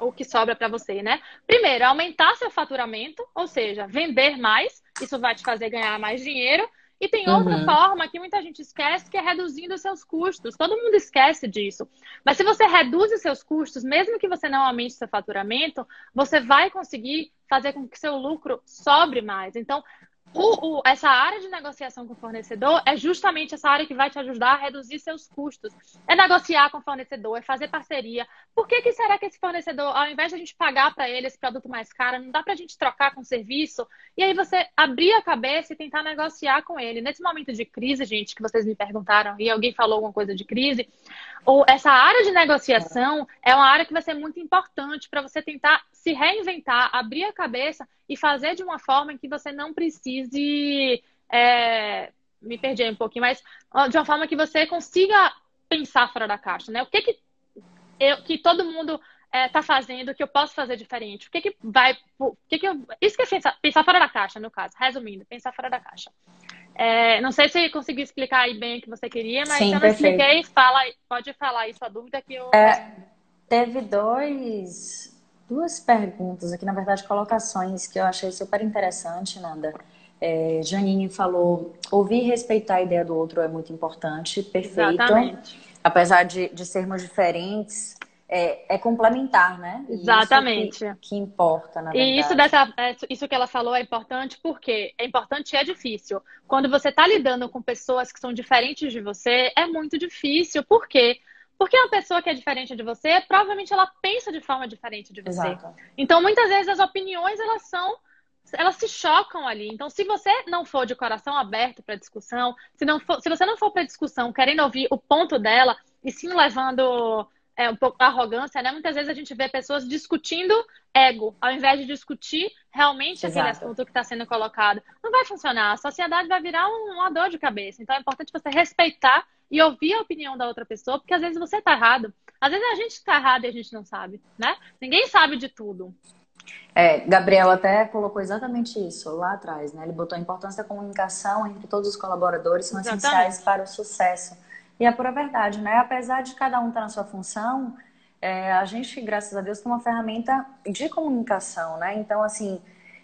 o que sobra para você, né? Primeiro, aumentar seu faturamento, ou seja, vender mais, isso vai te fazer ganhar mais dinheiro. E tem outra uhum. forma que muita gente esquece, que é reduzindo os seus custos. Todo mundo esquece disso. Mas se você reduz os seus custos, mesmo que você não aumente seu faturamento, você vai conseguir fazer com que seu lucro sobre mais. Então, o, o, essa área de negociação com o fornecedor é justamente essa área que vai te ajudar a reduzir seus custos. É negociar com o fornecedor, é fazer parceria. Por que, que será que esse fornecedor, ao invés de a gente pagar para ele esse produto mais caro, não dá para a gente trocar com o serviço? E aí você abrir a cabeça e tentar negociar com ele. Nesse momento de crise, gente, que vocês me perguntaram e alguém falou alguma coisa de crise, ou essa área de negociação é uma área que vai ser muito importante para você tentar se reinventar, abrir a cabeça e fazer de uma forma que você não precise. É, me perdi um pouquinho, mas de uma forma que você consiga pensar fora da caixa, né? O que que, eu, que todo mundo está é, fazendo que eu posso fazer diferente? O que que vai... O que que eu, isso que é pensar, pensar fora da caixa, no caso. Resumindo, pensar fora da caixa. É, não sei se consegui explicar aí bem o que você queria, mas Sim, se eu não expliquei, fala, pode falar aí sua dúvida que eu... É, teve dois duas perguntas aqui, na verdade, colocações que eu achei super interessante, Nanda. É, Janine falou, ouvir e respeitar a ideia do outro é muito importante, perfeito. Exatamente. Apesar de, de sermos diferentes, é, é, complementar, né? Exatamente. Isso que, que, importa, na verdade. E isso, dessa, é, isso que ela falou é importante porque é importante e é difícil. Quando você está lidando com pessoas que são diferentes de você, é muito difícil. Por quê? Porque uma pessoa que é diferente de você, provavelmente ela pensa de forma diferente de você. Exato. Então, muitas vezes as opiniões elas são elas se chocam ali. Então, se você não for de coração aberto para discussão, se não for, se você não for para discussão querendo ouvir o ponto dela e sim levando é, um pouco arrogância, né? Muitas vezes a gente vê pessoas discutindo ego, ao invés de discutir realmente Exato. aquele assunto que está sendo colocado. Não vai funcionar. A sociedade vai virar uma dor de cabeça. Então, é importante você respeitar e ouvir a opinião da outra pessoa, porque às vezes você está errado. Às vezes a gente está errado e a gente não sabe, né? Ninguém sabe de tudo. É, Gabriel até colocou exatamente isso lá atrás, né? Ele botou a importância da comunicação entre todos os colaboradores são Exatamente. essenciais para o sucesso. E é pura verdade, né? Apesar de cada um estar na sua função, é, a gente, graças a Deus, tem uma ferramenta de comunicação, né? Então, assim,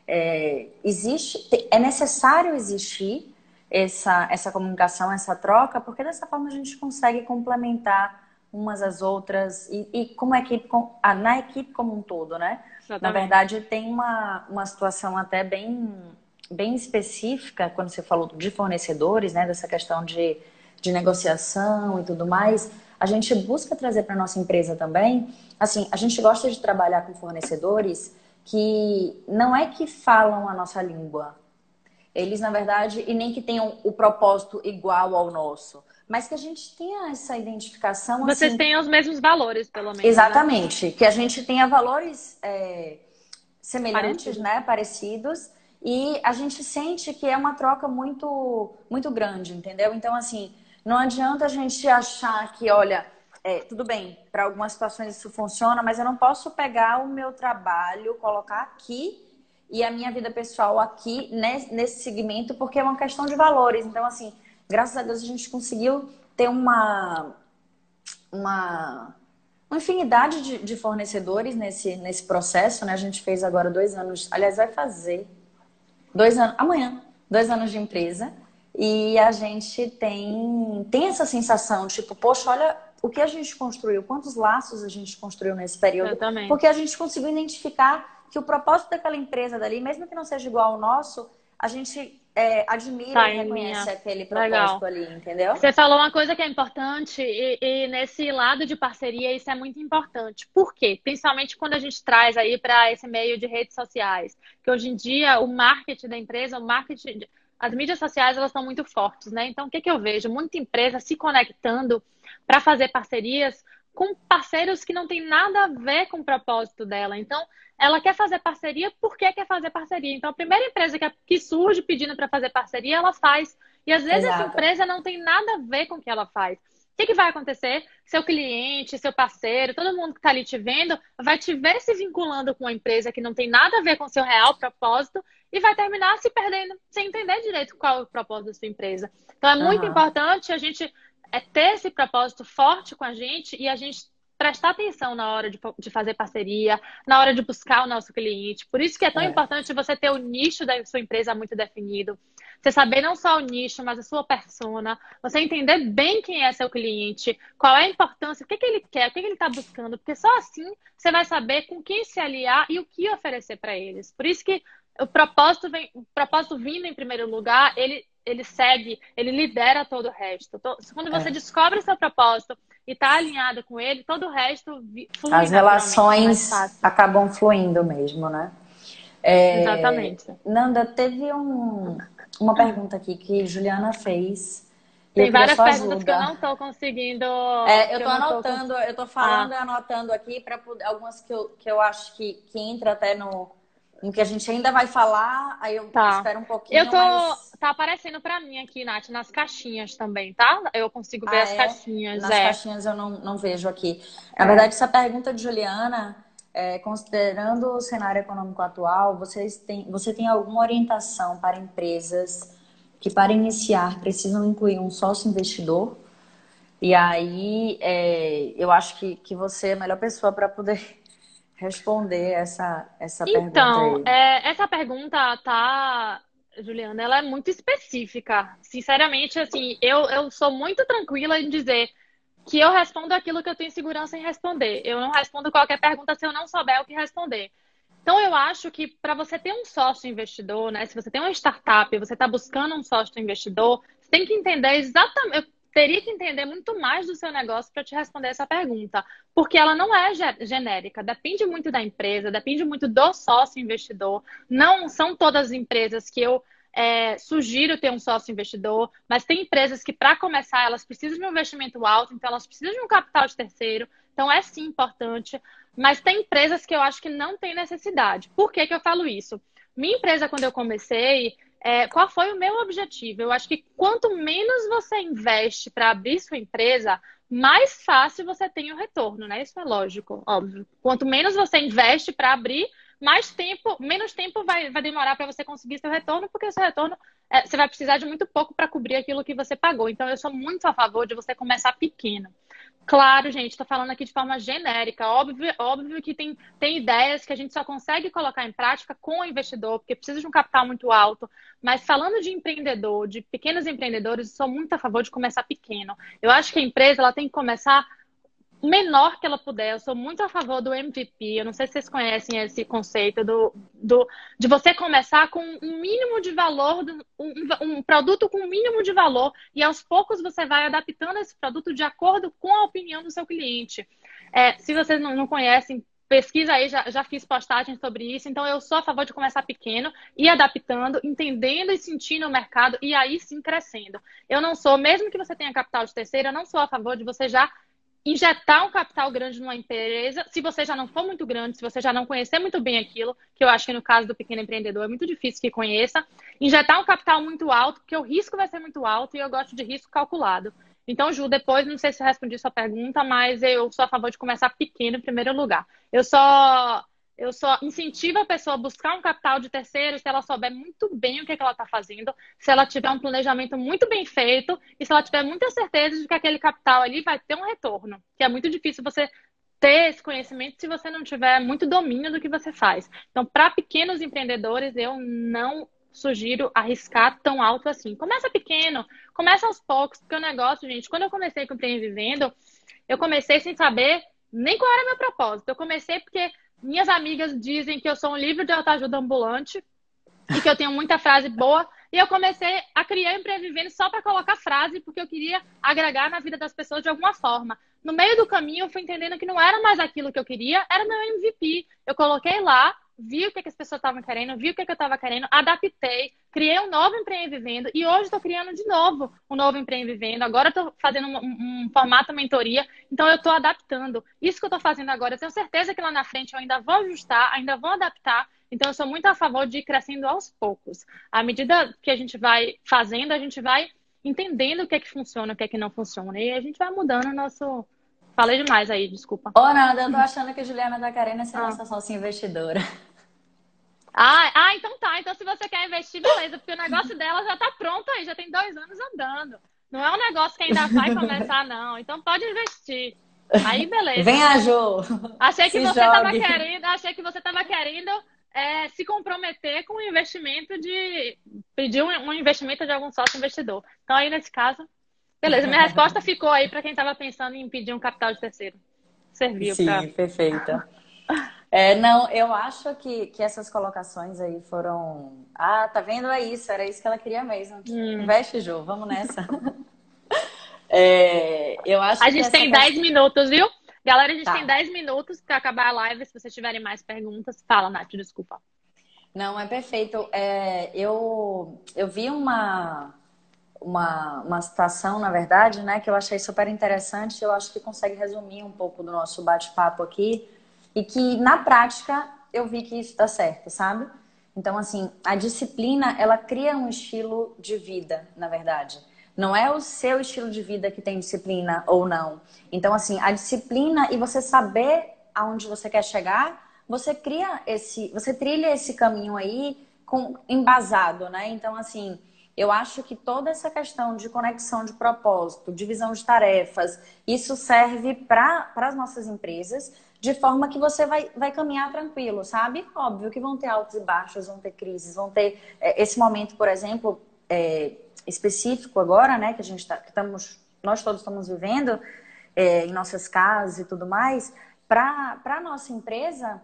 é, existe, é necessário existir essa, essa comunicação, essa troca, porque dessa forma a gente consegue complementar umas às outras e, e como equipe, com- ah, na equipe como um todo, né? Na Exatamente. verdade, tem uma, uma situação até bem, bem específica quando você falou de fornecedores, né? Dessa questão de, de negociação e tudo mais. A gente busca trazer para nossa empresa também. Assim, a gente gosta de trabalhar com fornecedores que não é que falam a nossa língua. Eles, na verdade, e nem que tenham o propósito igual ao nosso, mas que a gente tenha essa identificação. Vocês assim, têm os mesmos valores, pelo menos. né? Exatamente, que a gente tenha valores é, semelhantes, Parecidos. né, parecidos, e a gente sente que é uma troca muito, muito grande, entendeu? Então, assim, não adianta a gente achar que, olha, é, tudo bem, para algumas situações isso funciona, mas eu não posso pegar o meu trabalho, colocar aqui e a minha vida pessoal aqui nes- nesse segmento, porque é uma questão de valores. Então, assim, graças a Deus a gente conseguiu ter uma uma, uma infinidade de, de fornecedores nesse, nesse processo, né? A gente fez agora dois anos, aliás, vai fazer dois anos, amanhã, dois anos de empresa. E a gente tem, tem essa sensação, tipo, poxa, olha o que a gente construiu, quantos laços a gente construiu nesse período. Porque a gente conseguiu identificar que o propósito daquela empresa dali, mesmo que não seja igual ao nosso, a gente é, admira Tá e reconhece linha. aquele Legal. propósito ali, entendeu? Você falou uma coisa que é importante e, e nesse lado de parceria isso é muito importante. Por quê? Principalmente quando a gente traz aí para esse meio de redes sociais, que hoje em dia o marketing da empresa, o marketing, as mídias sociais elas estão muito fortes, né? Então o que que eu vejo? Muita empresa se conectando para fazer parcerias com parceiros que não tem nada a ver com o propósito dela. Então, ela quer fazer parceria porque quer fazer parceria. Então, a primeira empresa que, surge pedindo para fazer parceria, ela faz. E às vezes essa Exato. empresa não tem nada a ver com o que ela faz. O que, que vai acontecer? Seu cliente, seu parceiro, todo mundo que está ali te vendo, vai te ver se vinculando com uma empresa que não tem nada a ver com o seu real propósito e vai terminar se perdendo, sem entender direito qual é o propósito da sua empresa. Então é muito Aham. importante a gente é, ter esse propósito forte com a gente e a gente prestar atenção na hora de, de fazer parceria, na hora de buscar o nosso cliente. Por isso que é tão É. importante você ter o nicho da sua empresa muito definido. Você saber não só o nicho, mas a sua persona. Você entender bem quem é seu cliente, qual é a importância, o que, que ele quer, o que, que ele está buscando. Porque só assim você vai saber com quem se aliar e o que oferecer para eles. Por isso que o propósito, vem, o propósito vindo em primeiro lugar, ele, ele segue, ele lidera todo o resto. To- Quando você É. descobre seu propósito e está alinhado com ele, todo o resto flui As relações acabam fluindo mesmo, né? É, Exatamente. Nanda, teve um- uma pergunta aqui que Juliana fez. Tem várias perguntas que eu ajuda. não estou conseguindo. É, eu tô não tô anotando, eu tô falando Ah. e anotando aqui para algumas que eu, que eu acho que, que entra até no, no que a gente ainda vai falar. Aí eu Tá. espero um pouquinho. Eu tô. mas Tá aparecendo pra mim aqui, Nath, nas caixinhas também, tá? Eu consigo ver Ah, as é? caixinhas. nas é. caixinhas eu não, não vejo aqui. Na verdade, essa pergunta de Juliana, é, considerando o cenário econômico atual, vocês têm, você tem alguma orientação para empresas que, para iniciar, precisam incluir um sócio investidor? E aí, é, eu acho que, que você é a melhor pessoa para poder responder essa, essa Então, pergunta aí. é, essa pergunta tá, Juliana, ela é muito específica. Sinceramente, assim, eu, eu sou muito tranquila em dizer que eu respondo aquilo que eu tenho segurança em responder. Eu não respondo qualquer pergunta se eu não souber o que responder. Então, eu acho que para você ter um sócio investidor, né? Se você tem uma startup e você está buscando um sócio investidor, você tem que entender exatamente. Teria que entender muito mais do seu negócio para te responder essa pergunta, porque ela não é genérica, depende muito da empresa, depende muito do sócio investidor. Não são todas as empresas que eu é, sugiro ter um sócio investidor, mas tem empresas que, para começar, elas precisam de um investimento alto, então elas precisam de um capital de terceiro. Então, é sim importante. Mas tem empresas que eu acho que não tem necessidade. Por que, que eu falo isso? Minha empresa, quando eu comecei, é, qual foi o meu objetivo? Eu acho que quanto menos você investe para abrir sua empresa, mais fácil você tem o retorno, né? Isso é lógico, óbvio. Quanto menos você investe para abrir, mais tempo, menos tempo vai, vai demorar para você conseguir seu retorno, porque seu retorno é, você vai precisar de muito pouco para cobrir aquilo que você pagou. Então, eu sou muito a favor de você começar pequeno. Claro, gente, estou falando aqui de forma genérica. Óbvio, óbvio que tem, tem ideias que a gente só consegue colocar em prática com o investidor, porque precisa de um capital muito alto. Mas falando de empreendedor, de pequenos empreendedores, sou muito a favor de começar pequeno. Eu acho que a empresa ela tem que começar menor que ela puder. Eu sou muito a favor do MVP. Eu não sei se vocês conhecem esse conceito do, do de você começar com um mínimo de valor, um, um produto com um mínimo de valor, e aos poucos você vai adaptando esse produto de acordo com a opinião do seu cliente. É, se vocês não, não conhecem, pesquisa aí, já, já fiz postagens sobre isso. Então, eu sou a favor de começar pequeno, e adaptando, entendendo e sentindo o mercado e aí sim crescendo. Eu não sou, mesmo que você tenha capital de terceira, eu não sou a favor de você já injetar um capital grande numa empresa, se você já não for muito grande, se você já não conhecer muito bem aquilo, que eu acho que no caso do pequeno empreendedor é muito difícil que conheça, injetar um capital muito alto, porque o risco vai ser muito alto e eu gosto de risco calculado. Então, Ju, depois, não sei se respondi sua pergunta, mas eu sou a favor de começar pequeno em primeiro lugar. Eu só eu só incentivo a pessoa a buscar um capital de terceiro se ela souber muito bem o que, é que ela está fazendo, se ela tiver um planejamento muito bem feito e se ela tiver muita certeza de que aquele capital ali vai ter um retorno. Que é muito difícil você ter esse conhecimento se você não tiver muito domínio do que você faz. Então, para pequenos empreendedores, eu não sugiro arriscar tão alto assim. Começa pequeno, começa aos poucos, porque o negócio, gente, quando eu comecei com o Vivendo, eu comecei sem saber nem qual era meu propósito. Eu comecei porque minhas amigas dizem que eu sou um livro de autoajuda ambulante e que eu tenho muita frase boa. E eu comecei a criar Empreendendo só para colocar frase, porque eu queria agregar na vida das pessoas de alguma forma. No meio do caminho, eu fui entendendo que não era mais aquilo que eu queria, era meu MVP. Eu coloquei lá vi o que, que as pessoas estavam querendo, vi o que, que eu estava querendo, adaptei, criei um novo Empreende Vivendo e hoje estou criando de novo um novo Empreende Vivendo. Agora estou fazendo um, um, formato mentoria, então eu estou adaptando. Isso que eu estou fazendo agora, eu tenho certeza que lá na frente eu ainda vou ajustar, ainda vou adaptar. Então eu sou muito a favor de ir crescendo aos poucos. À medida que a gente vai fazendo, a gente vai entendendo o que é que funciona, o que é que não funciona. E a gente vai mudando o nosso, Falei demais aí, desculpa. Ô, Nanda, eu tô achando que a Juliana tá querendo ser ah. nossa sócia investidora. Ah, ah, então tá. Então se você quer investir, beleza, porque o negócio dela já tá pronto aí, já tem dois anos andando. Não é um negócio que ainda vai [laughs] começar, não. Então pode investir. Aí, beleza. Vem a Ju. Achei que se você jogue. tava querendo, achei que você tava querendo é, se comprometer com o investimento de. pedir um, um investimento de algum sócio investidor. Então, aí, nesse caso, Beleza, minha resposta ficou aí para quem estava pensando em pedir um capital de terceiro. Serviu Sim, pra... perfeita. É, não, eu acho que, que essas colocações aí foram. Ah, tá vendo? É isso, era isso que ela queria mesmo. Hum. Investe, Jô, vamos nessa. [laughs] é, eu acho a gente tem 10 minutos, viu? Galera, a gente tá. tem 10 minutos para acabar a live. Se vocês tiverem mais perguntas, fala, Nath, desculpa. Não, é perfeito. É, eu, eu vi uma, uma, uma situação, na verdade, né, que eu achei super interessante, eu acho que consegue resumir um pouco do nosso bate-papo aqui, e que na prática eu vi que isso dá certo, sabe? Então, assim, a disciplina, ela cria um estilo de vida, na verdade. Não é o seu estilo de vida que tem disciplina ou não. Então, assim, a disciplina e você saber aonde você quer chegar, você cria esse, você trilha esse caminho aí com embasado, né? Então, assim, eu acho que toda essa questão de conexão de propósito, divisão de tarefas, isso serve para as nossas empresas, de forma que você vai, vai caminhar tranquilo, sabe? Óbvio que vão ter altos e baixos, vão ter crises, vão ter é, esse momento, por exemplo, é, específico agora, né, que a gente está, que estamos, nós todos estamos vivendo é, em nossas casas e tudo mais. Para a nossa empresa,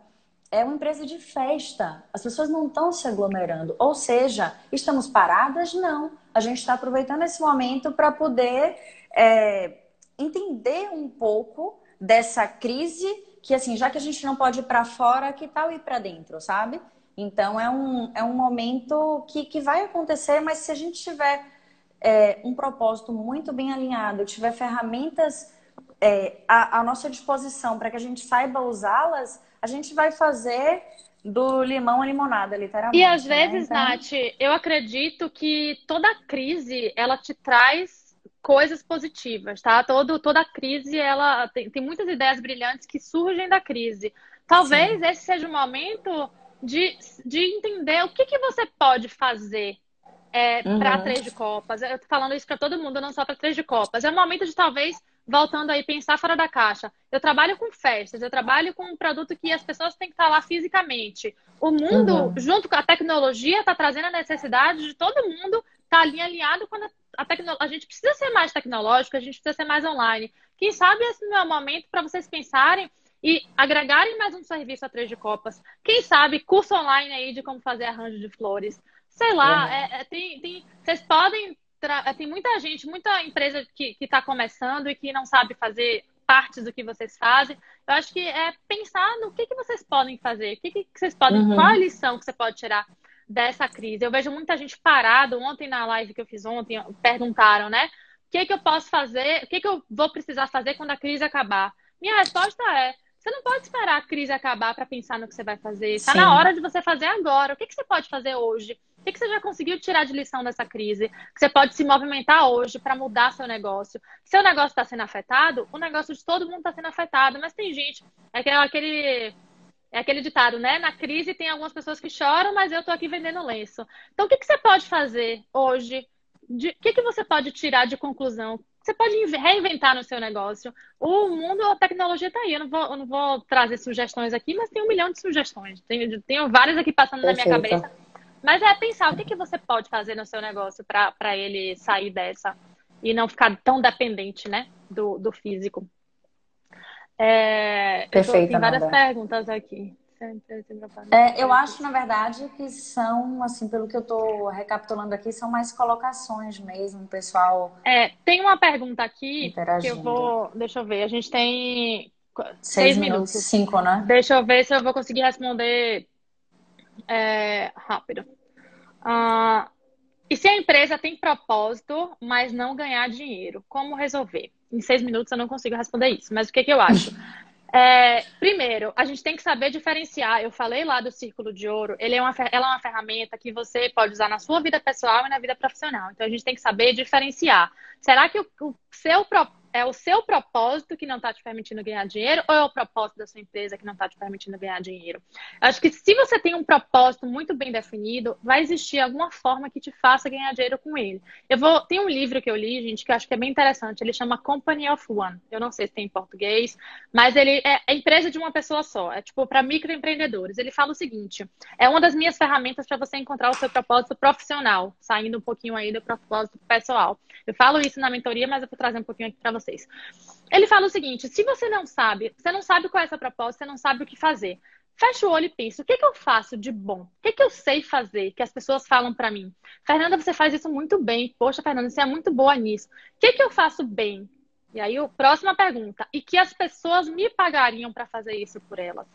é uma empresa de festa. As pessoas não estão se aglomerando. Ou seja, estamos paradas? Não. A gente está aproveitando esse momento para poder é, entender um pouco dessa crise que, assim, já que a gente não pode ir para fora, que tal ir para dentro, sabe? Então, é um, é um momento que, que vai acontecer, mas se a gente tiver é, um propósito muito bem alinhado, tiver ferramentas é, à, à nossa disposição para que a gente saiba usá-las, a gente vai fazer do limão a limonada, literalmente. E às né? vezes, então... Nath, eu acredito que toda crise ela te traz coisas positivas, tá? Todo, toda crise ela tem, tem muitas ideias brilhantes que surgem da crise. Talvez Sim. esse seja o momento de, de entender o que, que você pode fazer é, uhum. para três de copas. Eu tô falando isso para todo mundo, não só para três de copas. É o momento de talvez voltando aí, pensar fora da caixa. Eu trabalho com festas, eu trabalho com um produto que as pessoas têm que estar lá fisicamente. O mundo, uhum. junto com a tecnologia, está trazendo a necessidade de todo mundo estar tá ali alinhado quando a, tecno... a gente precisa ser mais tecnológico, a gente precisa ser mais online. Quem sabe esse não é o momento para vocês pensarem e agregarem mais um serviço a Três de Copas. Quem sabe curso online aí de como fazer arranjo de flores. Sei lá, uhum. é, é, tem, tem, vocês podem tem muita gente, muita empresa que está começando e que não sabe fazer partes do que vocês fazem. Eu acho que é pensar no que, que vocês podem fazer, o que, que vocês podem, uhum. qual a lição que você pode tirar dessa crise. Eu vejo muita gente parada. Ontem na live que eu fiz ontem, perguntaram, né? O que, que eu posso fazer? O que, que eu vou precisar fazer quando a crise acabar? Minha resposta é: você não pode esperar a crise acabar para pensar no que você vai fazer. Está na hora de você fazer agora. O que, que você pode fazer hoje? O que, que você já conseguiu tirar de lição dessa crise? Que você pode se movimentar hoje para mudar seu negócio. Seu negócio está sendo afetado, o negócio de todo mundo está sendo afetado. Mas tem gente, é aquele, é aquele ditado, né? Na crise tem algumas pessoas que choram, mas eu estou aqui vendendo lenço. Então, o que, que você pode fazer hoje? O que, que você pode tirar de conclusão? Você pode reinventar no seu negócio. O mundo, a tecnologia está aí. Eu não, vou, eu não vou trazer sugestões aqui, mas tem um milhão de sugestões. Tenho, tenho várias aqui passando Perfeito. na minha cabeça. Mas é pensar o que, que você pode fazer no seu negócio para ele sair dessa e não ficar tão dependente né, do, do físico. É, Perfeito. Tem várias perguntas aqui. É, eu acho, na verdade, que são, assim, pelo que eu estou recapitulando aqui, são mais colocações mesmo, pessoal. É, tem uma pergunta aqui que eu vou. Deixa eu ver, a gente tem seis, seis minutos. minutos. Cinco, né? Deixa eu ver se eu vou conseguir responder é, rápido. Ah, e se a empresa tem propósito, mas não ganhar dinheiro, como resolver? Em seis minutos eu não consigo responder isso, mas o que, que eu acho? [laughs] É, primeiro, a gente tem que saber diferenciar. Eu falei lá do círculo de ouro, ele é uma, ela é uma ferramenta que você pode usar na sua vida pessoal e na vida profissional. Então a gente tem que saber diferenciar. Será que o, o seu propósito é o seu propósito que não está te permitindo ganhar dinheiro ou é o propósito da sua empresa que não está te permitindo ganhar dinheiro? Acho que se você tem um propósito muito bem definido, vai existir alguma forma que te faça ganhar dinheiro com ele. Eu vou. Tem um livro que eu li, gente, que eu acho que é bem interessante. Ele chama Company of One. Eu não sei se tem em português, mas ele é, é empresa de uma pessoa só. É tipo para microempreendedores. Ele fala o seguinte: é uma das minhas ferramentas para você encontrar o seu propósito profissional, saindo um pouquinho aí do propósito pessoal. Eu falo isso na mentoria, mas eu vou trazer um pouquinho aqui para vocês. Ele fala o seguinte: se você não sabe, você não sabe qual é essa proposta, você não sabe o que fazer. Fecha o olho e pensa: o que, que eu faço de bom? O que, que eu sei fazer que as pessoas falam para mim? Fernanda, você faz isso muito bem. Poxa, Fernanda, você é muito boa nisso. O que, que eu faço bem? E aí, próxima pergunta. E que as pessoas me pagariam para fazer isso por elas?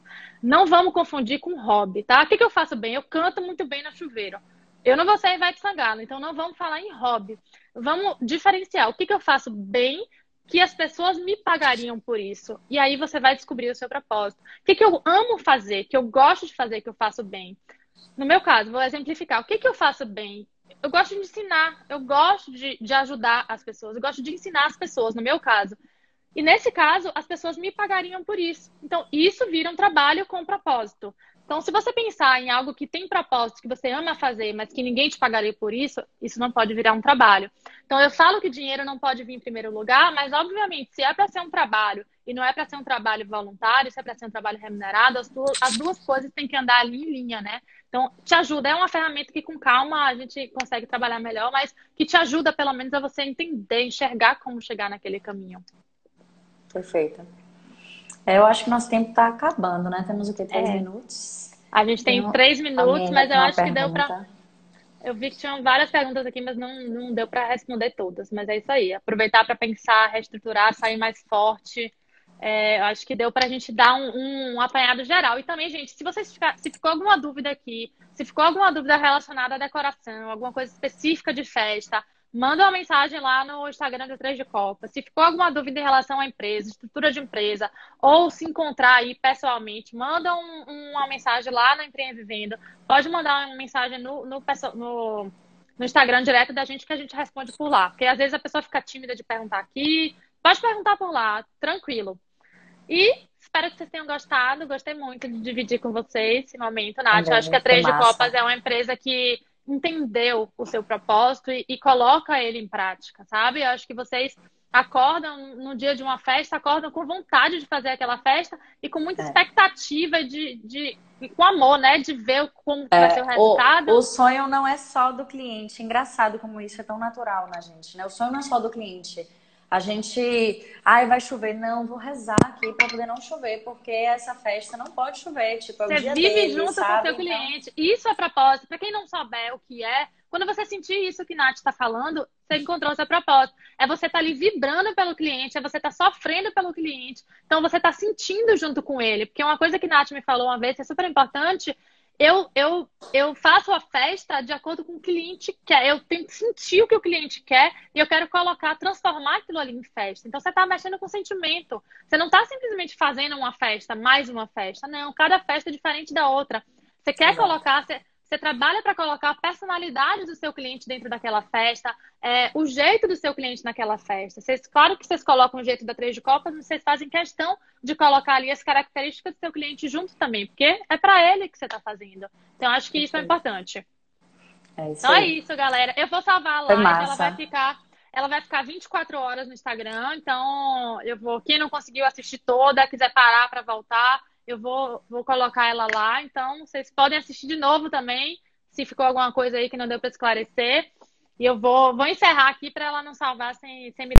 Não vamos confundir com hobby, tá? O que, que eu faço bem? Eu canto muito bem no chuveiro. Eu não vou ser Ivete Sangalo, então não vamos falar em hobby. Vamos diferenciar o que, que eu faço bem que as pessoas me pagariam por isso. E aí você vai descobrir o seu propósito. O que, que eu amo fazer, que eu gosto de fazer, que eu faço bem. No meu caso, vou exemplificar. O que, que eu faço bem? Eu gosto de ensinar, eu gosto de, de ajudar as pessoas, eu gosto de ensinar as pessoas, no meu caso. E nesse caso, as pessoas me pagariam por isso. Então, isso vira um trabalho com propósito. Então, se você pensar em algo que tem propósito, que você ama fazer, mas que ninguém te pagaria por isso, isso não pode virar um trabalho. Então, eu falo que dinheiro não pode vir em primeiro lugar, mas, obviamente, se é para ser um trabalho e não é para ser um trabalho voluntário, se é para ser um trabalho remunerado, as duas, as duas coisas têm que andar ali em linha, né? Então, te ajuda. É uma ferramenta que, com calma, a gente consegue trabalhar melhor, mas que te ajuda, pelo menos, a você entender, enxergar como chegar naquele caminho. Perfeito. É, eu acho que nosso tempo está acabando, né? Temos o que? Três é. minutos? A gente tem, tem três minutos, mas eu acho pergunta. que deu para. Eu vi que tinham várias perguntas aqui, mas não, não deu para responder todas. Mas é isso aí. Aproveitar para pensar, reestruturar, sair mais forte. É, eu acho que deu para a gente dar um, um, um, apanhado geral. E também, gente, se vocês ficar, se ficou alguma dúvida aqui, se ficou alguma dúvida relacionada à decoração, alguma coisa específica de festa, manda uma mensagem lá no Instagram do Três de Copa. Se ficou alguma dúvida em relação à empresa, estrutura de empresa, ou se encontrar aí pessoalmente, manda um, uma mensagem lá na Empreende Vivendo. Pode mandar uma mensagem no, no, no, no Instagram direto da gente que a gente responde por lá. Porque às vezes a pessoa fica tímida de perguntar aqui. Pode perguntar por lá, tranquilo. E espero que vocês tenham gostado. Gostei muito de dividir com vocês esse momento, Nath. Eu acho que a Três de Copas é uma empresa que entendeu o seu propósito e, e coloca ele em prática, sabe? Eu acho que vocês acordam no dia de uma festa, acordam com vontade de fazer aquela festa e com muita é. expectativa de, de com amor, né? De ver como é, vai ser o resultado. O, o, sonho não é só do cliente. Engraçado como isso é tão natural na gente, né? O sonho não é só do cliente. A gente, ai, vai chover. Não, vou rezar aqui para poder não chover, porque essa festa não pode chover. Tipo, é o você vive dele, junto sabe? com o seu então cliente. Então... Isso é propósito. Para quem não souber o que é, quando você sentir isso que Nath está falando, você encontrou o seu propósito. É você estar tá ali vibrando pelo cliente, é você estar tá sofrendo pelo cliente. Então você está sentindo junto com ele. Porque uma coisa que Nath me falou uma vez, que é super importante, eu, eu, eu faço a festa de acordo com o cliente quer. Eu tenho que sentir o que o cliente quer e eu quero colocar, transformar aquilo ali em festa. Então você está mexendo com sentimento. Você não está simplesmente fazendo uma festa, mais uma festa. Não, cada festa é diferente da outra. Você quer Exato. colocar. Você, você trabalha para colocar a personalidade do seu cliente dentro daquela festa, é, o jeito do seu cliente naquela festa. Vocês, claro que vocês colocam o jeito da Três de Copas, mas vocês fazem questão de colocar ali as características do seu cliente junto também, porque é para ele que você está fazendo. Então, acho que isso é importante. É isso então é isso, galera. Eu vou salvar a live, ela vai ficar. Ela vai ficar 24 horas no Instagram, então eu vou. Quem não conseguiu assistir toda, quiser parar para voltar, eu vou, vou colocar ela lá. Então, vocês podem assistir de novo também, se ficou alguma coisa aí que não deu para esclarecer. E eu vou, vou encerrar aqui para ela não salvar sem, sem me